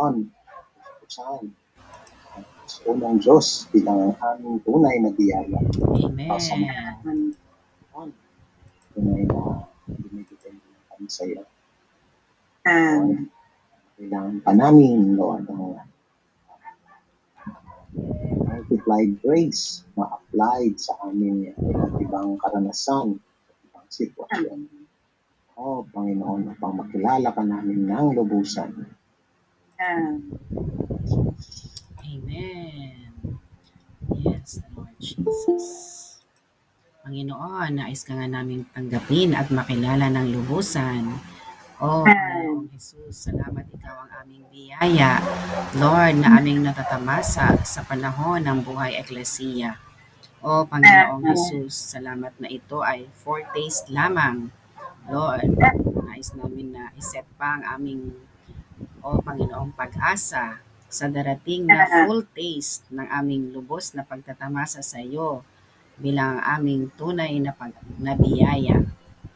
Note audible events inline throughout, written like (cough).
Panginoon. Saan? Sa unang Diyos bilang aming tunay na biyaya. Pasamahan Amen. Panginoon. Tunay na binibigay lang kami sa iyo. Amen. Kailangan pa namin, Lord, ang multiplied grace na applied sa aming iba't ibang karanasan, ibang sitwasyon. O Panginoon, upang makilala ka namin ng lubusan. Amen. Amen. Yes, Lord Jesus. Panginoon, nais ka nga namin tanggapin at makilala ng lubusan. O Panginoong Jesus, salamat ikaw ang aming biyaya. Lord, na aming natatamasa sa panahon ng buhay eklesiya. O Panginoong Jesus, salamat na ito ay foretaste lamang. Lord, nais namin na iset pa ang aming o Panginoong pag-asa sa darating na (laughs) full taste ng aming lubos na pagtatamasa sa iyo bilang aming tunay na, pag, na biyaya.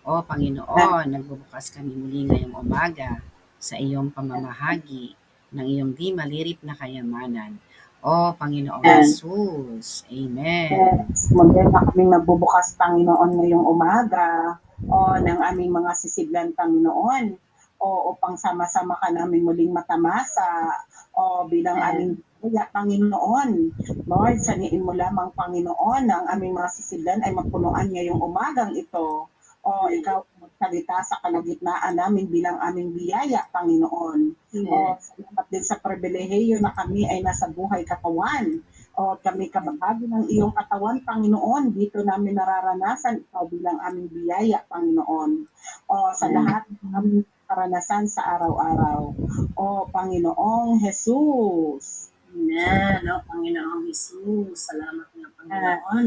O Panginoon, nagbubukas kami muli ngayong umaga sa iyong pamamahagi ng iyong di malirip na kayamanan. O Panginoong. Jesus. Amen. Yes. Na kaming nagbubukas, Panginoon, ngayong umaga o ng aming mga sisidlan, Panginoon o upang sama-sama ka namin muling matamasa o bilang aming kaya, Panginoon. Lord, saniin mo lamang, Panginoon, ang aming mga sisidlan ay magpunuan ngayong umagang ito. O ikaw magsalita sa kalagitnaan namin bilang aming biyaya, Panginoon. O salamat din sa pribilehiyo na kami ay nasa buhay katawan. O kami kabahagi ng iyong katawan, Panginoon. Dito namin nararanasan ikaw bilang aming biyaya, Panginoon. O sa lahat ng aming karanasan sa araw-araw. O Panginoong Jesus. Amen. O Panginoong Jesus, salamat nga Panginoon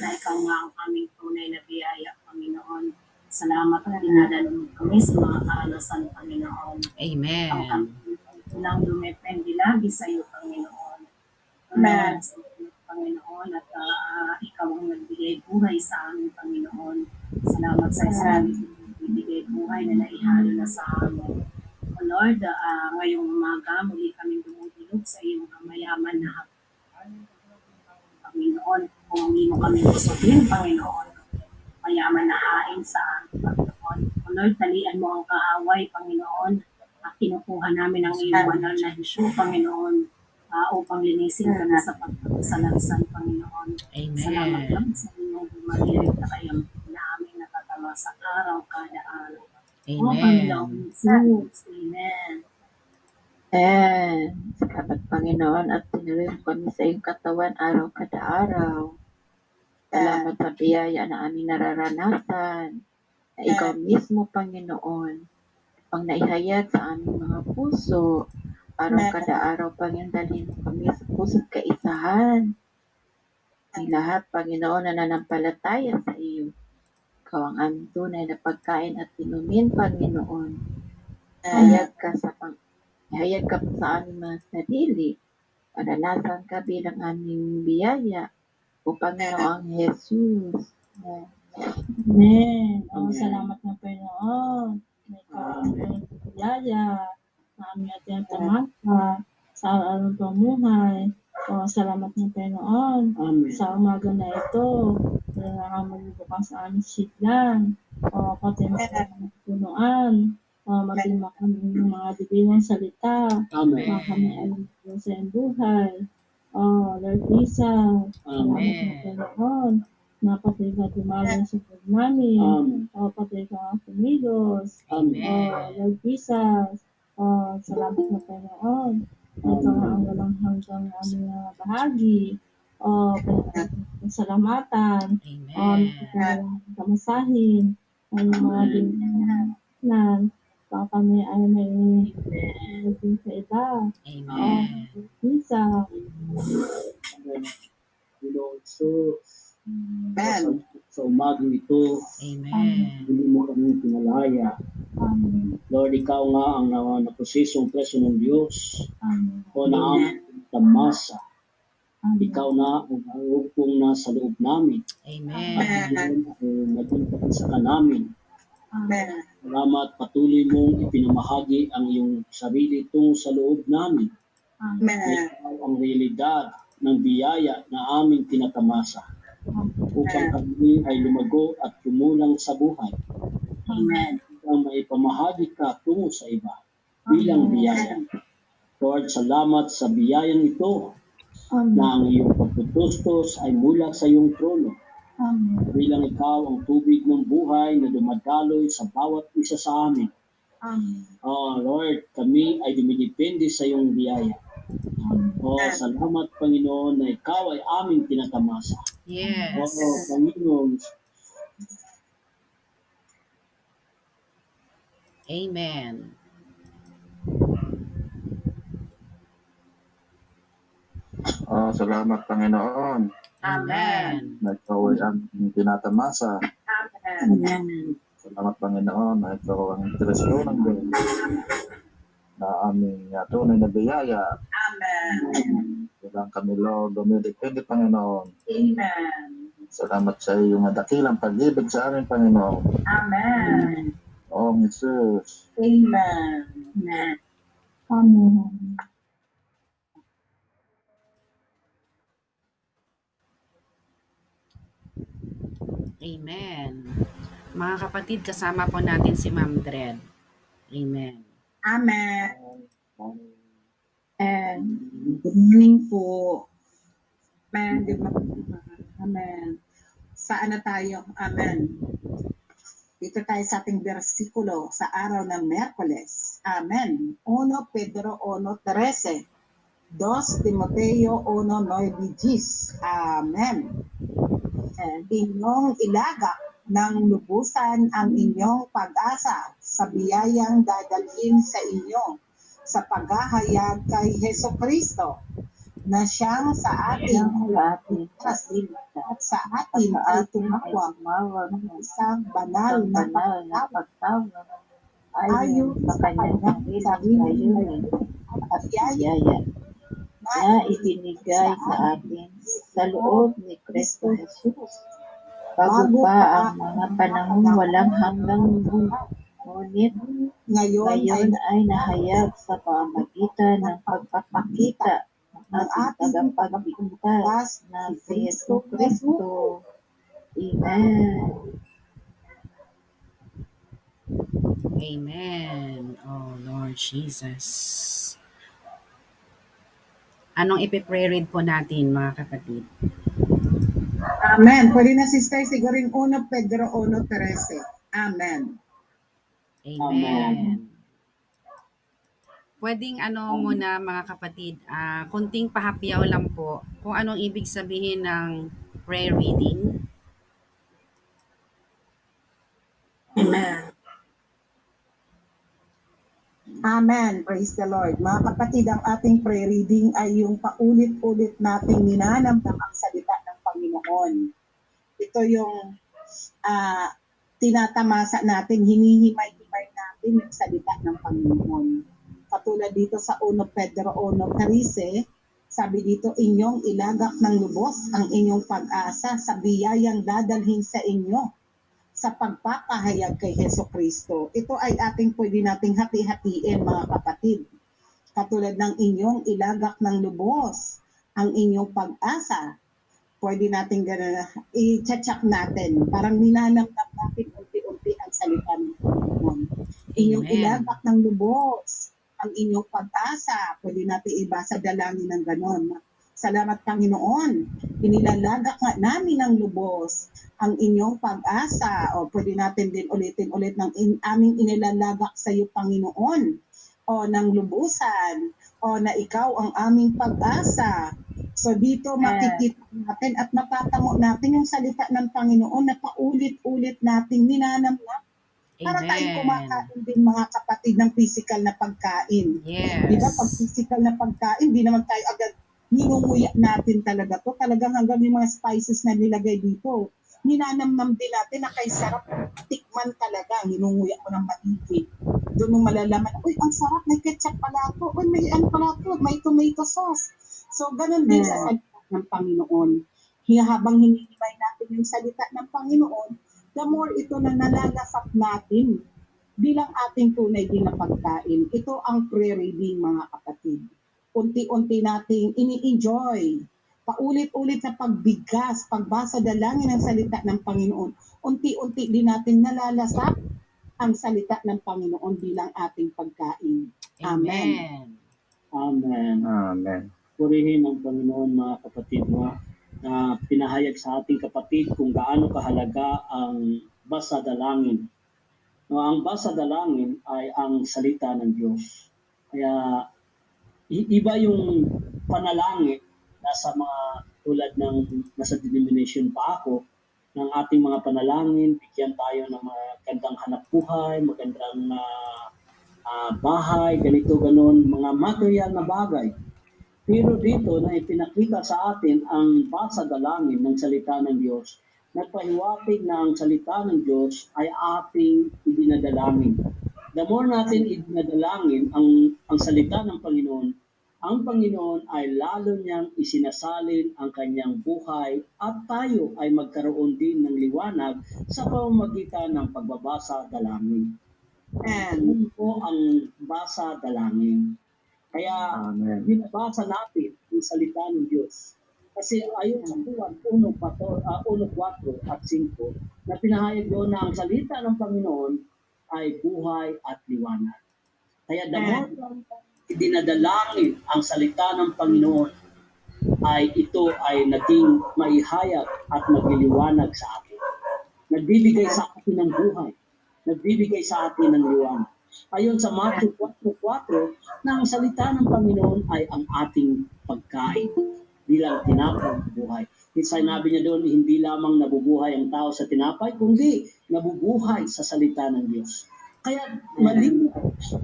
na ikaw nga ang aming tunay na biyaya, Panginoon. Salamat at dinadala mo kami sa mga kaalasan, Panginoon. Ang Amen. kami lang lagi sa iyo, Panginoon. Amen. Panginoon, at ah, ikaw ang nagbigay buhay sa amin, Panginoon. Salamat sa isang nagbigay buhay na naihalo na sa amin. O Lord, ah, ngayong umaga, muli kami dumudulog sa iyong mayaman na hapon. Panginoon, kung hindi mo kami gustuhin, Panginoon, mayaman na hain sa amin, Panginoon. O Lord, talian mo ang kaaway, Panginoon, at kinukuha namin ang iyong banal na issue, Panginoon, ah, upang linisin kami sa pagkasalansan, Panginoon. Salamat Amen. lang sa inyong bumahirit na kayang sa araw kada araw. O Amen. Jesus, Amen. Amen. Salamat Panginoon at tinuloy mo kami sa iyong katawan araw kada araw. Salamat sa biyaya na aming nararanasan. Na ikaw mismo, Panginoon, ang naihayag sa aming mga puso. Araw kada araw, Panginoon, dalhin mo kami sa puso't kaisahan. Ang lahat, Panginoon, na nanampalataya sa iyo. Ikaw ang aming tunay na pagkain at inumin, Panginoon. Nahayag ka sa pang Ihayag ka sa aming mga sarili. Padalasan ka bilang aming biyaya. O Panginoong Jesus. Amen. O, Amen. salamat ng Panginoon. Na ikaw ang iyong biyaya na aming ating tamasa sa araw ng pamuhay. O, salamat ng Panginoon Amen. sa umaga na ito. Na nakamalubukas sa aming sidlan. O, pati aming punuan. O, maging makaming ng mga dibilang salita. Amen. Mga kami magiging sa iyong buhay. O, Lord. Salamat ng Panginoon. Na pati ka dumalang sa pag namin. Amen. O, pati ka kumilos. Amen. Oh, Lord Jesus, oh, salamat na Panginoon. Ito nga ang walang hanggang aming uh, bahagi. Oh, salamatan. Oh, Amen. kamasahin. Ang mga dinaanan. Baka kami ay may naging sa iba. Amen. Lord Jesus. Lord Jesus, Amen. sa umagang ito, Amen. hindi mo kami pinalaya. Amen. Lord, ikaw nga ang uh, naposisong preso ng Diyos Amen. o na aming tamasa. Amen. Ikaw na ang upong nasa loob namin. Amen. At naging kapisa ka namin. Amen. Salamat patuloy mong ipinamahagi ang iyong sarili tungo sa loob namin. Amen. Ikaw ang realidad ng biyaya na aming tinatamasa upang kami ay lumago at tumulang sa buhay. Amen. Upang maipamahagi ka tungo sa iba bilang biyaya. Lord, salamat sa biyayang ito na ang iyong pagtutustos ay mula sa iyong trono. Bilang ikaw ang tubig ng buhay na dumadaloy sa bawat isa sa amin. Oh Lord, kami ay dumidepende sa iyong biyaya. Oh, salamat Panginoon na ikaw ay aming tinatamasa. Yes. Oh, Panginoon, Amen. Oh, salamat Panginoon Amen. na ikaw ay aming tinatamasa. Amen. Salamat Panginoon na ikaw ang interestyon ng Diyos na aming uh, tunay na biyaya. Amen. Kailangan kami Lord, dumidepende Panginoon. Amen. Salamat sa iyong dakilang pag-ibig sa amin Panginoon. Amen. Oh, Jesus. Amen. Amen. Amen. Amen. Mga kapatid, kasama po natin si Ma'am Dred. Amen. Amen. And Good morning po. Amen. Amen. Saan na tayo? Amen. Dito tayo sa ating bersikulo sa araw ng Merkoles. Amen. 1 Pedro 1.13 2 Timoteo 1.9 Gis. Amen. Inyong ilagak ng lubusan ang inyong pag-asa sa biyayang dadalhin sa inyo sa paghahayag kay Heso Kristo na siyang sa ating atin at sa atin ay tumawag ng isang banal na pagtawag ayon sa kanyang sarili at biyaya na ibinigay sa atin sa loob ni Kristo Jesus. Bago pa ang mga panahong walang hanggang mundo. Ngunit ngayon ay ngayon ay nahayag sa pamagitan ng pagpapakita ng ating tagapagligtas na si Yesu Kristo. Amen. Amen. Oh, Lord Jesus. Anong ipipray read po natin, mga kapatid? Amen. Pwede na sister siguro yung 1 Pedro 1.13. Amen. Amen. Pwedeng ano muna mga kapatid, ah kunting pahapyaw lang po kung anong ibig sabihin ng prayer reading. Amen. Amen. Praise the Lord. Mga kapatid, ang ating prayer reading ay yung paulit-ulit nating ninanamdam ang salita ng Panginoon. Ito yung ah, tinatamasa natin, hinihimay-himay natin yung salita ng Panginoon. Katulad dito sa 1 Pedro 1.13, sabi dito, inyong ilagak ng lubos ang inyong pag-asa sa biyayang dadalhin sa inyo sa pagpapahayag kay Heso Kristo. Ito ay ating pwede nating hati-hatiin mga kapatid. Katulad ng inyong ilagak ng lubos ang inyong pag-asa. Pwede natin gano'n, i-check natin. Parang ninanamnam natin unti-unti ang salita ng Panginoon. Inyong Amen. ilagak ng lubos ang inyong pag-asa. Pwede natin ibasa dalangin ng gano'n. Salamat Panginoon. Inilalagak nga namin ng lubos ang inyong pag-asa. O pwede natin din ulitin ulit ng in, aming inilalagak sa iyo Panginoon. O ng lubusan. O na ikaw ang aming pag-asa. So dito makikita natin at matatamo natin yung salita ng Panginoon na paulit-ulit nating ninanamnam para tayo Amen. kumakain din mga kapatid ng physical na pagkain. Yes. Di ba? Pag physical na pagkain, di naman tayo agad ninunguya natin talaga to. Talagang hanggang yung mga spices na nilagay dito. Ninanamnam din natin na kay sarap tikman talaga. Ninunguya ko ng maigi. Doon mo malalaman, uy, ang sarap, may ketchup pala to. Uy, may ano pala to, may tomato sauce. So, ganun din sa salita ng Panginoon. Habang hinihimay natin yung salita ng Panginoon, the more ito na nalalasap natin bilang ating tunay din na pagkain. Ito ang pre-reading mga kapatid. Unti-unti nating ini-enjoy. Paulit-ulit sa pagbigkas, pagbasa dalangin ng salita ng Panginoon. Unti-unti din natin nalalasap ang salita ng Panginoon bilang ating pagkain. Amen. Amen. Amen. Purihin ang Panginoon mga kapatid mo na pinahayag sa ating kapatid kung gaano kahalaga ang basa dalangin. No, ang basa dalangin ay ang salita ng Diyos. Kaya iba yung panalangin nasa mga tulad ng nasa denomination pa ako ng ating mga panalangin, bigyan tayo ng magandang hanap buhay, magandang ah, ah, bahay, ganito ganon, mga material na bagay. Pero dito na ipinakita sa atin ang basa dalangin ng salita ng Diyos, nagpahiwatig na ang salita ng Diyos ay ating idinadalangin. The more natin idinadalangin ang, ang salita ng Panginoon, ang Panginoon ay lalo niyang isinasalin ang kanyang buhay at tayo ay magkaroon din ng liwanag sa pamamagitan ng pagbabasa dalangin. And Yun po ang basa dalangin. Kaya binabasa natin ang salita ng Diyos. Kasi ayon sa Juan 1.4 ah, 1:4 at 5 na pinahayag doon na ang salita ng Panginoon ay buhay at liwanag. Kaya the more dinadalangin ang salita ng Panginoon ay ito ay naging maihayag at magliliwanag sa atin. Nagbibigay sa atin ng buhay. Nagbibigay sa atin ng liwanag. Ayon sa Matthew 4.4 na ang salita ng Panginoon ay ang ating pagkain bilang tinapay ng buhay. Sinabi niya doon, hindi lamang nabubuhay ang tao sa tinapay, kundi nabubuhay sa salita ng Diyos. Kaya malinaw,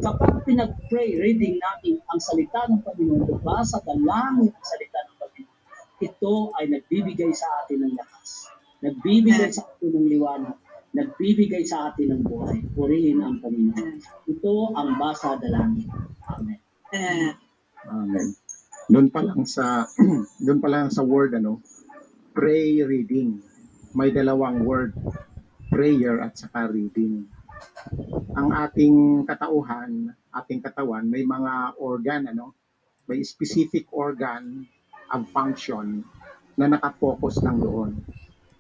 kapag pinag-pray, reading natin ang salita ng Panginoon, basa dalangin ang salita ng Panginoon, ito ay nagbibigay sa atin ng lakas. Nagbibigay sa atin ng liwanag. Nagbibigay sa atin ng buhay. Purihin ang Panginoon. Ito ang basa dalangin. Amen. Amen. Doon pa lang sa (clears throat) doon pa lang sa word ano, pray reading. May dalawang word, prayer at saka reading. Ang ating katauhan, ating katawan may mga organ ano, may specific organ ang function na nakafocus lang doon.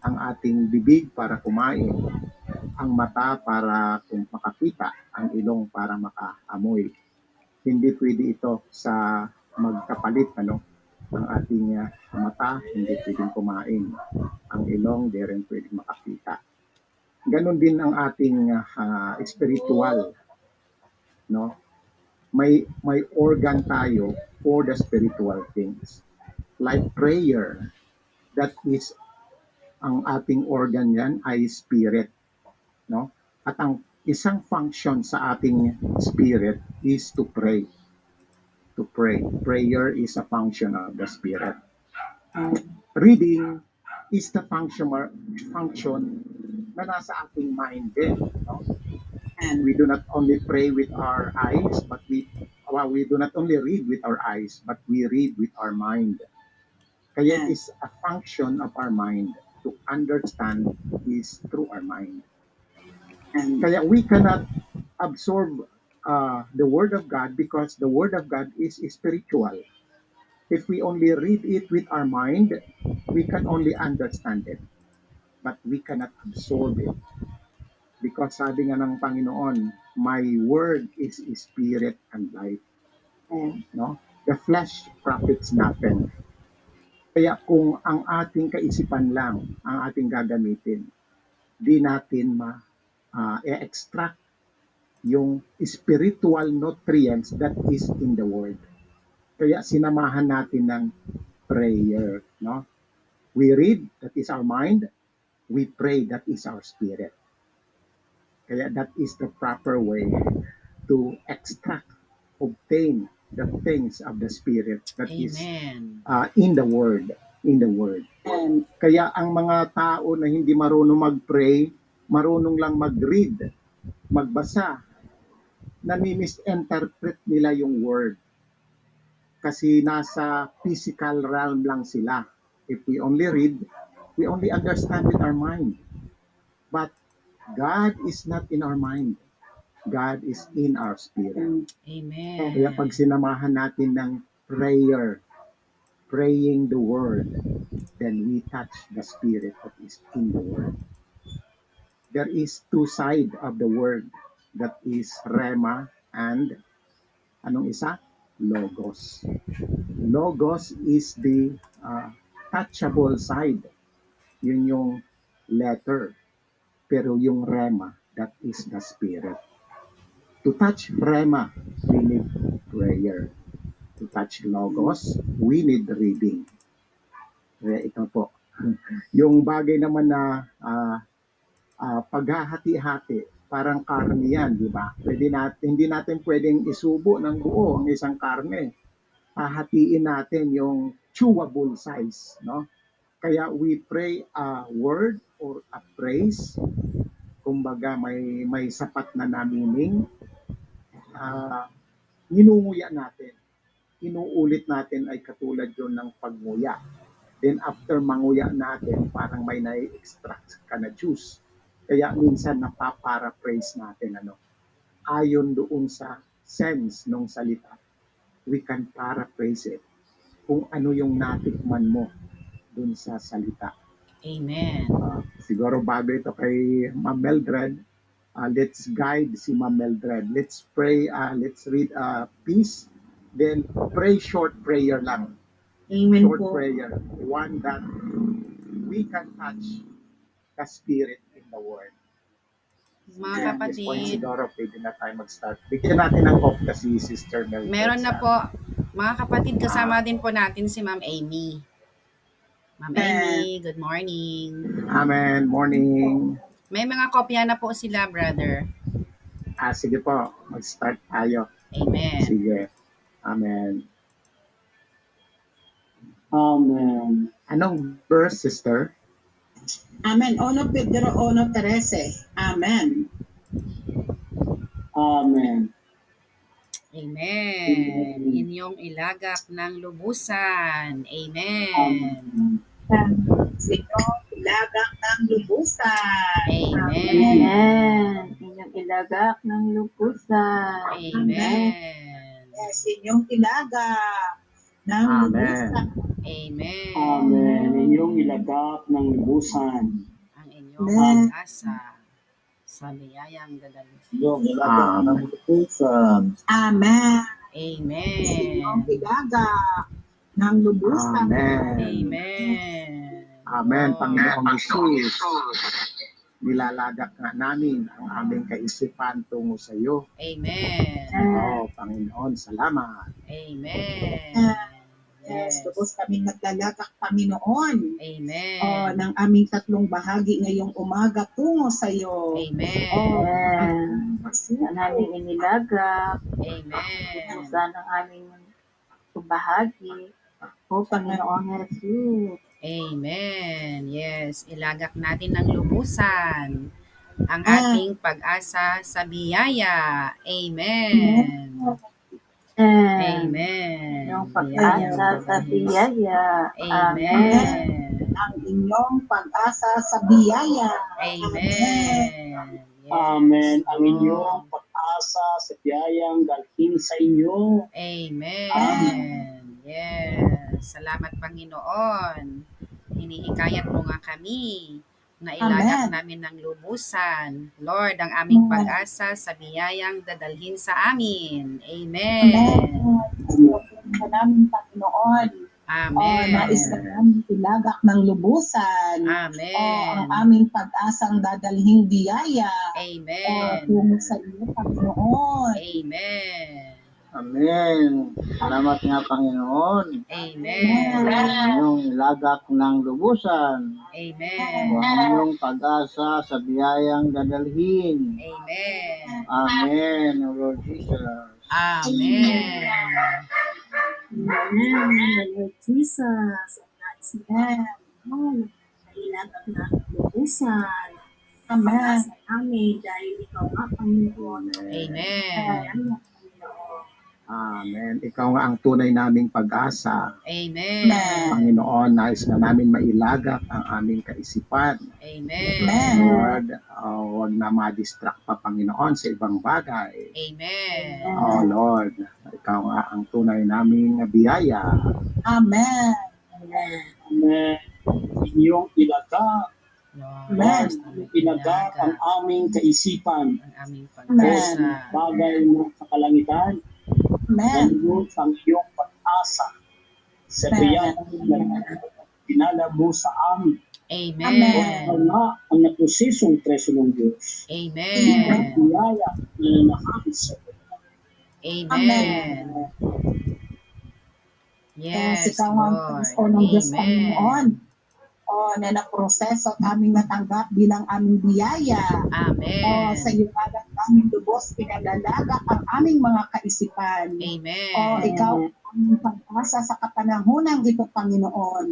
Ang ating bibig para kumain, ang mata para kung makakita, ang ilong para makaamoy hindi pwede ito sa magkapalit ano ang ating uh, mata hindi pwedeng kumain. Ang ilong di rin pwedeng makakita. Ganon din ang ating uh, spiritual no? May may organ tayo for the spiritual things. Like prayer that is ang ating organ yan ay spirit no? At ang isang function sa ating spirit is to pray. To pray. Prayer is a function of the spirit. Reading is the function function na nasa ating mind din. No? And we do not only pray with our eyes, but we well, we do not only read with our eyes, but we read with our mind. Kaya it is a function of our mind to understand is through our mind. And kaya we cannot absorb uh, the Word of God because the Word of God is spiritual. If we only read it with our mind, we can only understand it. But we cannot absorb it. Because sabi nga ng Panginoon, my word is spirit and life. No? The flesh profits nothing. Kaya kung ang ating kaisipan lang ang ating gagamitin, di natin ma uh, extract yung spiritual nutrients that is in the word. Kaya sinamahan natin ng prayer, no? We read, that is our mind. We pray, that is our spirit. Kaya that is the proper way to extract, obtain the things of the spirit that is Amen. uh, in the word, in the word. and Kaya ang mga tao na hindi marunong mag-pray, marunong lang mag-read, magbasa, nami-misinterpret nila yung word. Kasi nasa physical realm lang sila. If we only read, we only understand with our mind. But God is not in our mind. God is in our spirit. Amen. Kaya pag sinamahan natin ng prayer, praying the word, then we touch the spirit that is in the word. There is two side of the word that is rema and anong isa? Logos. Logos is the uh, touchable side. Yun yung letter. Pero yung rema, that is the spirit. To touch rema, we need prayer. To touch logos, we need reading. Kaya ito po. (laughs) yung bagay naman na ah, ah, paghahati-hati, parang karne yan, di ba? Pwede natin, hindi natin pwedeng isubo ng buo ang isang karne. Hahatiin natin yung chewable size, no? Kaya we pray a word or a praise. Kumbaga may may sapat na na meaning. Ah, ninunguya natin. Inuulit natin ay katulad yon ng pagmuya. Then after manguya natin, parang may na-extract ka na juice. Kaya minsan napaparaphrase natin ano. Ayon doon sa sense ng salita, we can paraphrase it kung ano yung natikman mo dun sa salita. Amen. Ah, siguro bago ito kay Ma'am Meldred, ah, let's guide si Ma'am Meldred. Let's pray, ah, let's read a piece, then pray short prayer lang. Amen Short po. prayer. One that we can touch the spirit the word. Mga At this point, kapatid, siguro pwede na tayo mag-start. Bigyan natin ng off kasi Sister Meldred. meron na po, mga kapatid, kasama din po natin si Ma'am Amy. Ma'am Amy, good morning. Amen. Morning. May mga kopya na po sila, brother. Ah, sige po. Mag-start tayo. Amen. Sige. Amen. Amen. Anong verse, sister? Amen. Ono Pedro, ono Terese. Amen. Amen. Amen. Inyong ilagak ng lubusan. Amen. Amen. Sino ilagak ng lubusan. Amen. Amen. Inyong ilagak ng lubusan. Amen. Yes, inyong ilagak ng Amen. lubusan. Amen. Amen. Inyong ilagak ng lubusan. Ang inyong Amen. pag-asa sa biyayang dadalhin. Yung ilagak ng lubusan. Amen. Amen. Inyong ilagak ng lubusan. Amen. Amen. Amen. Panginoong Jesus. Nilalagak nga namin ang aming kaisipan tungo sa iyo. Amen. Oh, Panginoon, salamat. Amen. Yes, Yes. tapos kami naglalagak, Panginoon. Amen. Oh, ng aming tatlong bahagi ngayong umaga tungo sa iyo. Amen. Oh, Amen. Sa namin inilagak, Amen. sa ng aming bahagi. O Panginoong Jesus. Amen. Yes, ilagak natin ng lubusan ang Ah. ating pag-asa sa biyaya. Amen. Amen. Amen. Yung pag-asa sa biyaya. Amen. ang inyong pag-asa sa biyaya. Amen. Yes. Amen. Ang inyong pag-asa sa biyayang dalhin sa inyo. Amen. Yes. Salamat Panginoon. Hinihikayat mo nga kami na ilagak Amen. namin ng lubusan. Lord, ang aming Amen. pag-asa sa biyayang dadalhin sa amin. Amen. Amen. Sa namin, Panginoon. Oh, Amen. nais na namin ilagak ng lubusan. Oh, ang Amen. aming pag-asang dadalhing biyaya. Oh, Amen. tungo sa iyo, Panginoon. Amen. Amen. Salamat nga Panginoon. Amen. Inyong ilagak ng lubusan. Amen. O ang inyong pag-asa sa biyayang dadalhin. Amen. Amen, O Lord Jesus. Amen. Amen. Lord Jesus, ang nais na ilagak na lubusan. Amen. Pag-asa namin dahil ikaw nga Panginoon. Amen. Panginoon. Amen. Ikaw nga ang tunay naming pag-asa. Amen. Panginoon, nais na namin mailagak ang aming kaisipan. Amen. Amen. Lord, uh, huwag na ma-distract pa, Panginoon, sa ibang bagay. Amen. Oh Lord, ikaw nga ang tunay naming biyaya. Amen. Amen. Inyong ilagak, Lord, Amen. ilagak ang ilaga aming kaisipan ang aming pag-asa. bagay na sa kalangitan. Amen. Ang iyong pag-asa sa biyaya na dinala mo sa amin. Amen. Ikaw nga ang naprosesong preso ng Diyos. Ang Amen. biyaya na nakakit sa Amen. Yes, Yes, ikaw ang Lord. Kristo ng Diyos Panginoon. Amen. O, na naproseso at aming natanggap bilang aming biyaya. O, Amen. sa iyong alam namin lubos, pinalalaga ang aming mga kaisipan. Amen. O, ikaw ang aming pag-asa sa kapanahonang ito, Panginoon.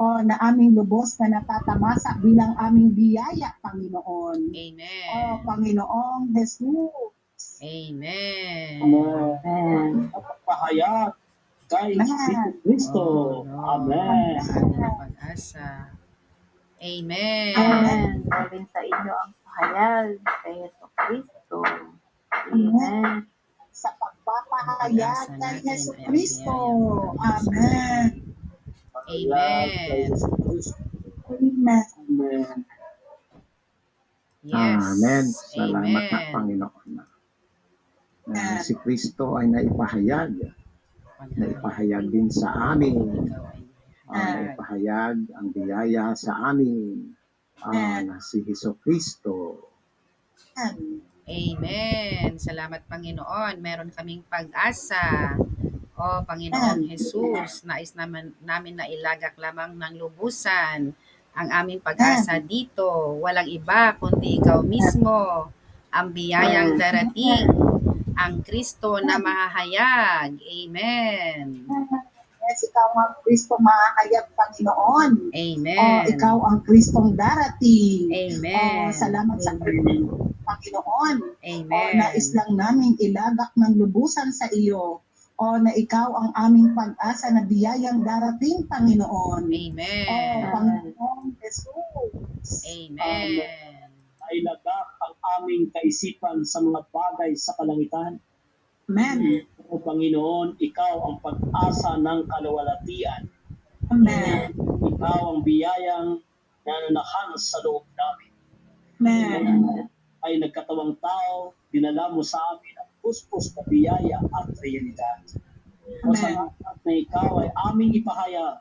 O, na aming lubos na natatamasa bilang aming biyaya, Panginoon. O, Amen. Panginoong Jesus. Amen. Amen. At pahayag kay Amen. Kristo. Oh, Lord. Amen. Ang pag-asa. Amen. Amen. Galing sa inyo ang pahayag kay Yeso Kristo. Amen. Sa pagpapahayag kay ang Kristo. Amen. Yesu Kristo. Amen. Amen. Yes. Amen. Salamat na, Amen. Panginoon. Na si Kristo ay naipahayag. Naipahayag din sa amin. Uh, naipahayag ang biyaya sa amin. ah, na si Heso Kristo. Amen. Amen. Salamat Panginoon. Meron kaming pag-asa. O Panginoong Jesus, nais naman namin na ilagak lamang ng lubusan ang aming pag-asa dito. Walang iba kundi ikaw mismo, ang biyayang darating, ang Kristo na mahahayag. Amen. Yes, ikaw ang Kristo mahayag, Panginoon. Amen. O, ikaw ang Kristong darating. Amen. O, salamat sa Panginoon. O, Amen. nais lang namin ilagak ng lubusan sa iyo. O, na ikaw ang aming pag-asa na biyayang darating, Panginoon. O, Amen. Panginoon Jesus. Amen. Ay lagak ang aming kaisipan sa mga bagay sa kalangitan. Amen. O Panginoon, ikaw ang pag-asa ng kalawalatian. Amen. Ikaw ang biyayang nananahan sa loob namin. Amen. Ay nagkatawang tao, dinala mo sa amin ang puspos na biyaya at realidad. O salamat na ikaw ay aming ipahayag.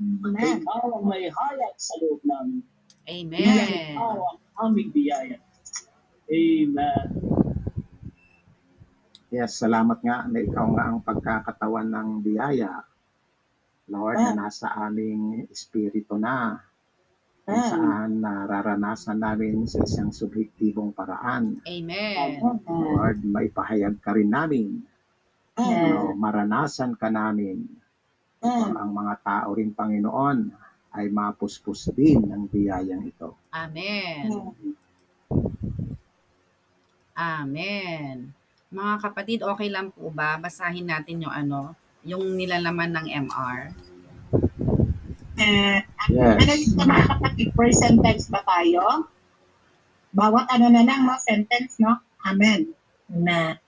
Amen. Ikaw ang may hayag sa loob namin. Amen. Ikaw ang aming biyaya. Amen. Yes, salamat nga na ikaw nga ang pagkakatawan ng biyaya. Lord, na nasa aming espiritu na. Kung saan nararanasan namin sa isang subjektibong paraan. Amen. Lord, maipahayag ka rin namin. No, maranasan ka namin. Amen. Ang mga tao rin, Panginoon, ay mapuspos din ng biyayang ito. Amen. Amen. Mga kapatid, okay lang po ba? Basahin natin yung ano, yung nilalaman ng MR. Eh, Yes. Ano yung mga kapatid, present tense ba tayo? Bawat ano na lang, no? Sentence, no? Amen. na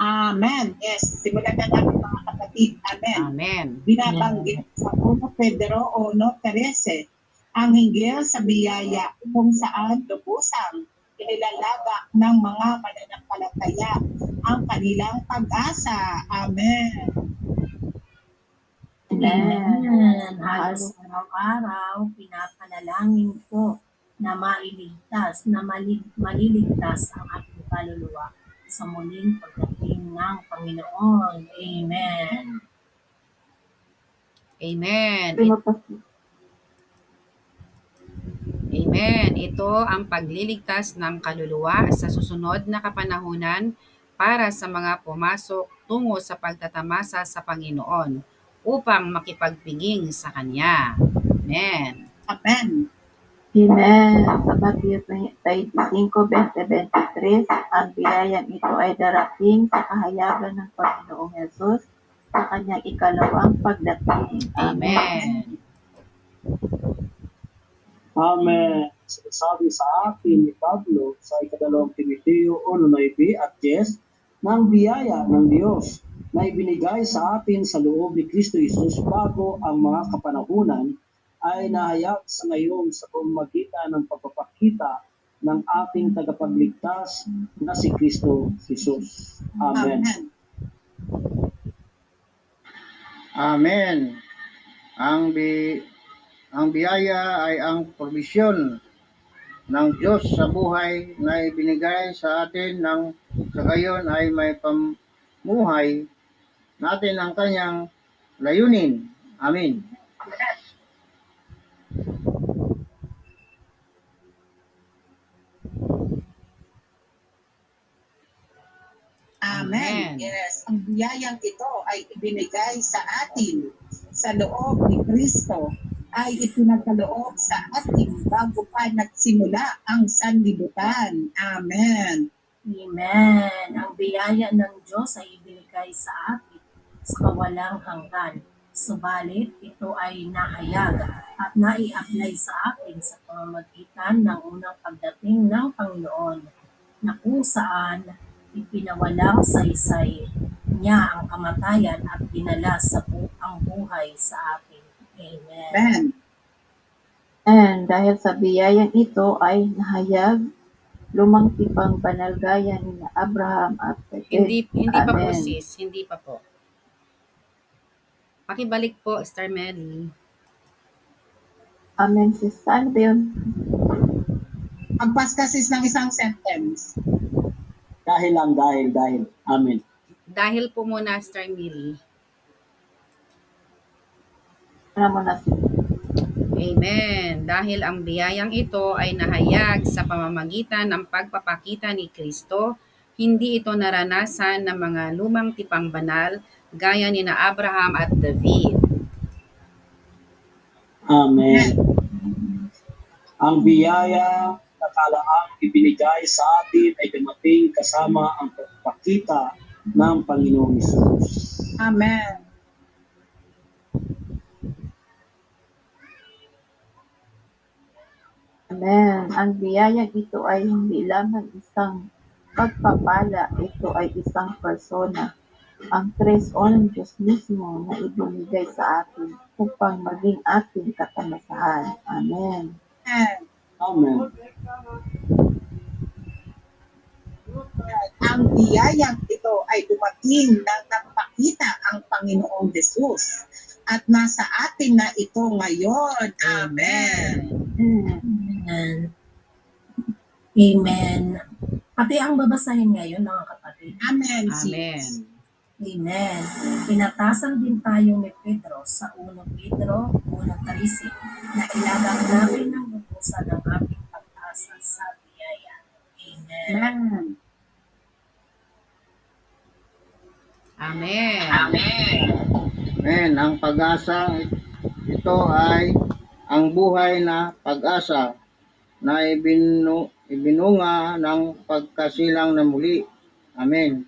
Amen. Yes. Simulan na natin mga kapatid. Amen. Amen. Binabanggit sa 1 Pedro 1.13 ang hinggil sa biyaya kung saan lubusang inilalaga ng mga mananampalataya ang kanilang pag-asa. Amen. Amen. Halos araw-araw, pinapanalangin ko na mailigtas, na mali- maliligtas ang ating kaluluwa sa muling pagdating ng Panginoon. Amen. Amen. Pa Amen. Ito ang pagliligtas ng kaluluwa sa susunod na kapanahunan para sa mga pumasok tungo sa pagtatamasa sa Panginoon upang makipagpiging sa Kanya. Amen. Amen. Amen. Sa Matthew 25:20-23, ang biyayang ito ay darating sa kahayagan ng Panginoong Yesus sa kanyang ikalawang pagdating. Amen. Amen. Sinasabi sa atin ni Pablo sa ikadalawang Timoteo 1.9 at 10 ng biyaya ng Diyos na ibinigay sa atin sa loob ni Kristo Jesus bago ang mga kapanahunan ay nahayag sa ngayon sa pamamagitan ng pagpapakita ng ating tagapagligtas na si Kristo Jesus. Amen. Amen. Ang bi ang biyaya ay ang provisyon ng Diyos sa buhay na ibinigay sa atin ng sa gayon ay may pamuhay natin ang kanyang layunin. Amen. Amen. Amen. Yes, ang biyayang ito ay ibinigay sa atin sa loob ni Kristo ay ipinagkaloob sa atin bago pa nagsimula ang sanlibutan. Amen. Amen. Ang biyaya ng Diyos ay ibinigay sa atin sa kawalang hanggan. Subalit, ito ay nahayag at nai-apply sa atin sa pamamagitan ng unang pagdating ng Panginoon na kung saan ipinawalang saysay niya ang kamatayan at dinala sa bu- ang buhay sa atin. Amen. Amen. And dahil sa biyayang ito ay nahayag, lumang tipang banal gaya ni Abraham at David. Hindi hindi pa po Amen. sis, hindi pa po. Pakibalik po, Star Mary. Amen, sis. Saan ba yun? Pagpaskasis ng isang sentence. Dahil lang, dahil, dahil. Amen. Dahil po muna, Star Mary. Ano mo na, sis? Amen. Dahil ang biyayang ito ay nahayag sa pamamagitan ng pagpapakita ni Kristo, hindi ito naranasan ng mga lumang tipang banal gaya ni na Abraham at David. Amen. Ang biyaya na kalaang ibinigay sa atin ay dumating kasama ang pagpakita ng Panginoong Isus. Amen. Amen. Ang biyayang ito ay hindi lamang isang pagpapala, ito ay isang persona. Ang tres o ng Diyos mismo na ibinigay sa atin upang maging ating katamasahan. Amen. Amen. Ang biyayang ito ay dumating nang nagpakita ang Panginoong Jesus at nasa atin na ito ngayon. Amen. Amen. Amen. Amen. Pati ang babasahin ngayon, mga kapatid. Amen. Amen. Amen. Pinatasan din tayo ni Pedro sa 1 Pedro 1.13 na ilagang namin ng lubusan ng ating pag-asa sa biyaya. Amen. Amen. Amen. Amen. Ang pag-asa ito ay ang buhay na pag-asa na ibinu, ibinunga ng pagkasilang na muli. Amen.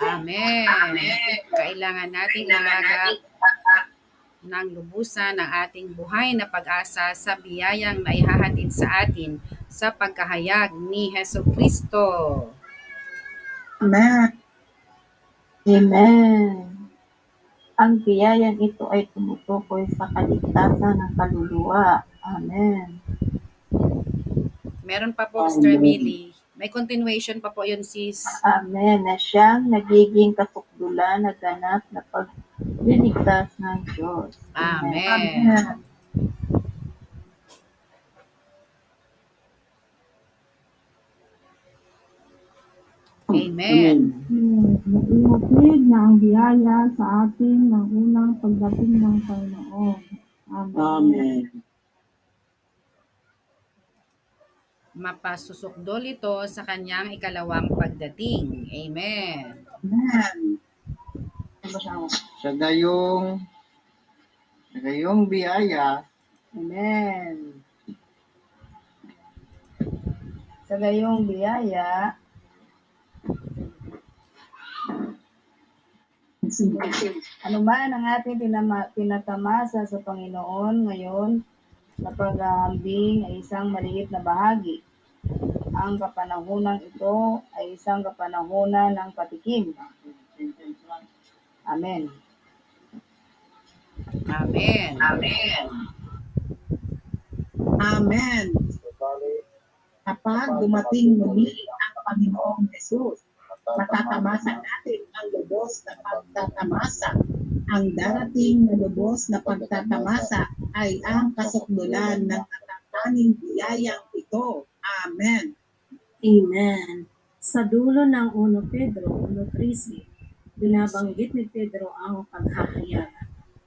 Amen. Kailangan nating ilagak ng lubusan ng ating buhay na pag-asa sa biyayang naihahatid sa atin sa pagkahayag ni Heso Kristo. Amen. Amen. Ang biyayang ito ay tumutukoy sa kaligtasan ng kaluluwa. Amen. Meron pa po, Sister Millie. May continuation pa po yun, sis. Amen. Na siyang nagiging kasukdulan na ganap na pagliligtas ng Diyos. Amen. Amen. Amen. Hmm, Naihatid na ang biyaya sa atin ng unang pagdating ng Panginoon. Amen. Amen. Mapasusukdol ito sa kanyang ikalawang pagdating. Amen. Amen. Sa gayong Sa gayong biyaya, Amen. Sa gayong biyaya, ano man ang ating tinama, tinatamasa sa Panginoon ngayon na paghahambing ay isang maliit na bahagi. Ang kapanahunan ito ay isang kapanahunan ng patikim. Amen. Amen. Amen. Kapag dumating muli ang Panginoong Jesus, matatamasa natin ang lubos na pagtatamasa. Ang darating na lubos na pagtatamasa ay ang kasukdulan ng natatanging biyayang ito. Amen. Amen. Sa dulo ng 1 Pedro 1.13, binabanggit ni Pedro ang paghahayag.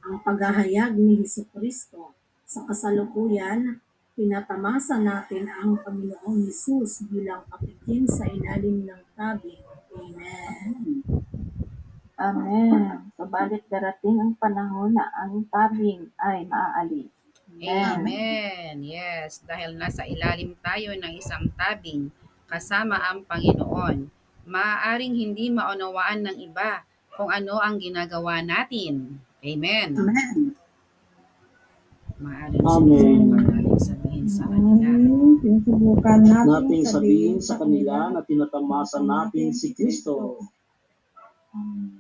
Ang paghahayag ni Hesus Kristo. Sa kasalukuyan, pinatamasa natin ang Panginoong Hesus bilang patikim sa ilalim ng tabi. Amen. Amen. Subalit darating ang panahon na ang tabing ay maaalis. Amen. Yes, dahil nasa ilalim tayo ng isang tabing kasama ang Panginoon, maaaring hindi maunawaan ng iba kung ano ang ginagawa natin. Amen. Amen. Maaaring Amen. Sabihin sa kanila. Sinusubukan natin Nating sabihin sa kanila na tinatamasa natin si Kristo.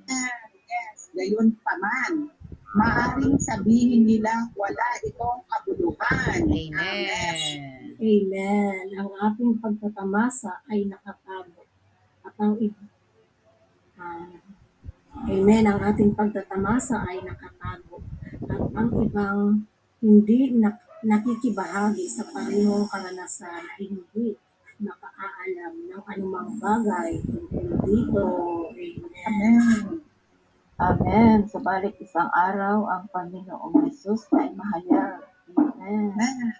Yes, gayon pa man. Maaring sabihin nila wala itong kabuluhan. Amen. Amen. Ang ating pagtatamasa ay nakatago. At ang ah, Amen. Ang ating pagtatamasa ay nakatago. At ang ibang hindi nak- nakikibahagi sa parehong karanasan ay hindi nakaalam ng anumang bagay tungkol dito. Amen. Amen. Subalit isang araw ang Panginoong Jesus ay mahayag. Amen. Amen.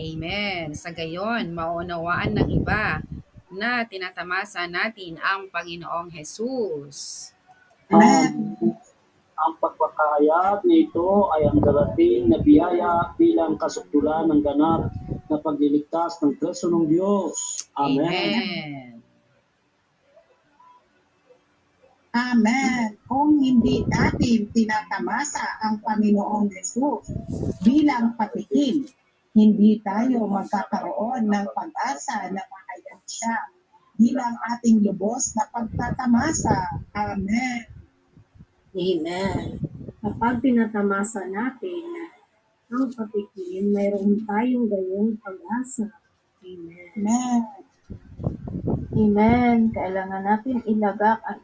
Amen. Sa gayon, maunawaan ng iba na tinatamasa natin ang Panginoong Jesus. Amen. Ang pagpapahayag nito ay ang darating na biyaya bilang kasukdulan ng ganap na pagliligtas ng preso ng Diyos. Amen. Amen. Amen. Kung hindi natin tinatamasa ang Panginoong Jesus bilang patikim, hindi tayo magkakaroon ng pag-asa na mahayag siya bilang ating lubos na pagtatamasa. Amen. Amen. Kapag pinatamasa natin ang patikim, mayroon tayong gayong pag-asa. Amen. Amen. Amen. Kailangan natin ilagak ang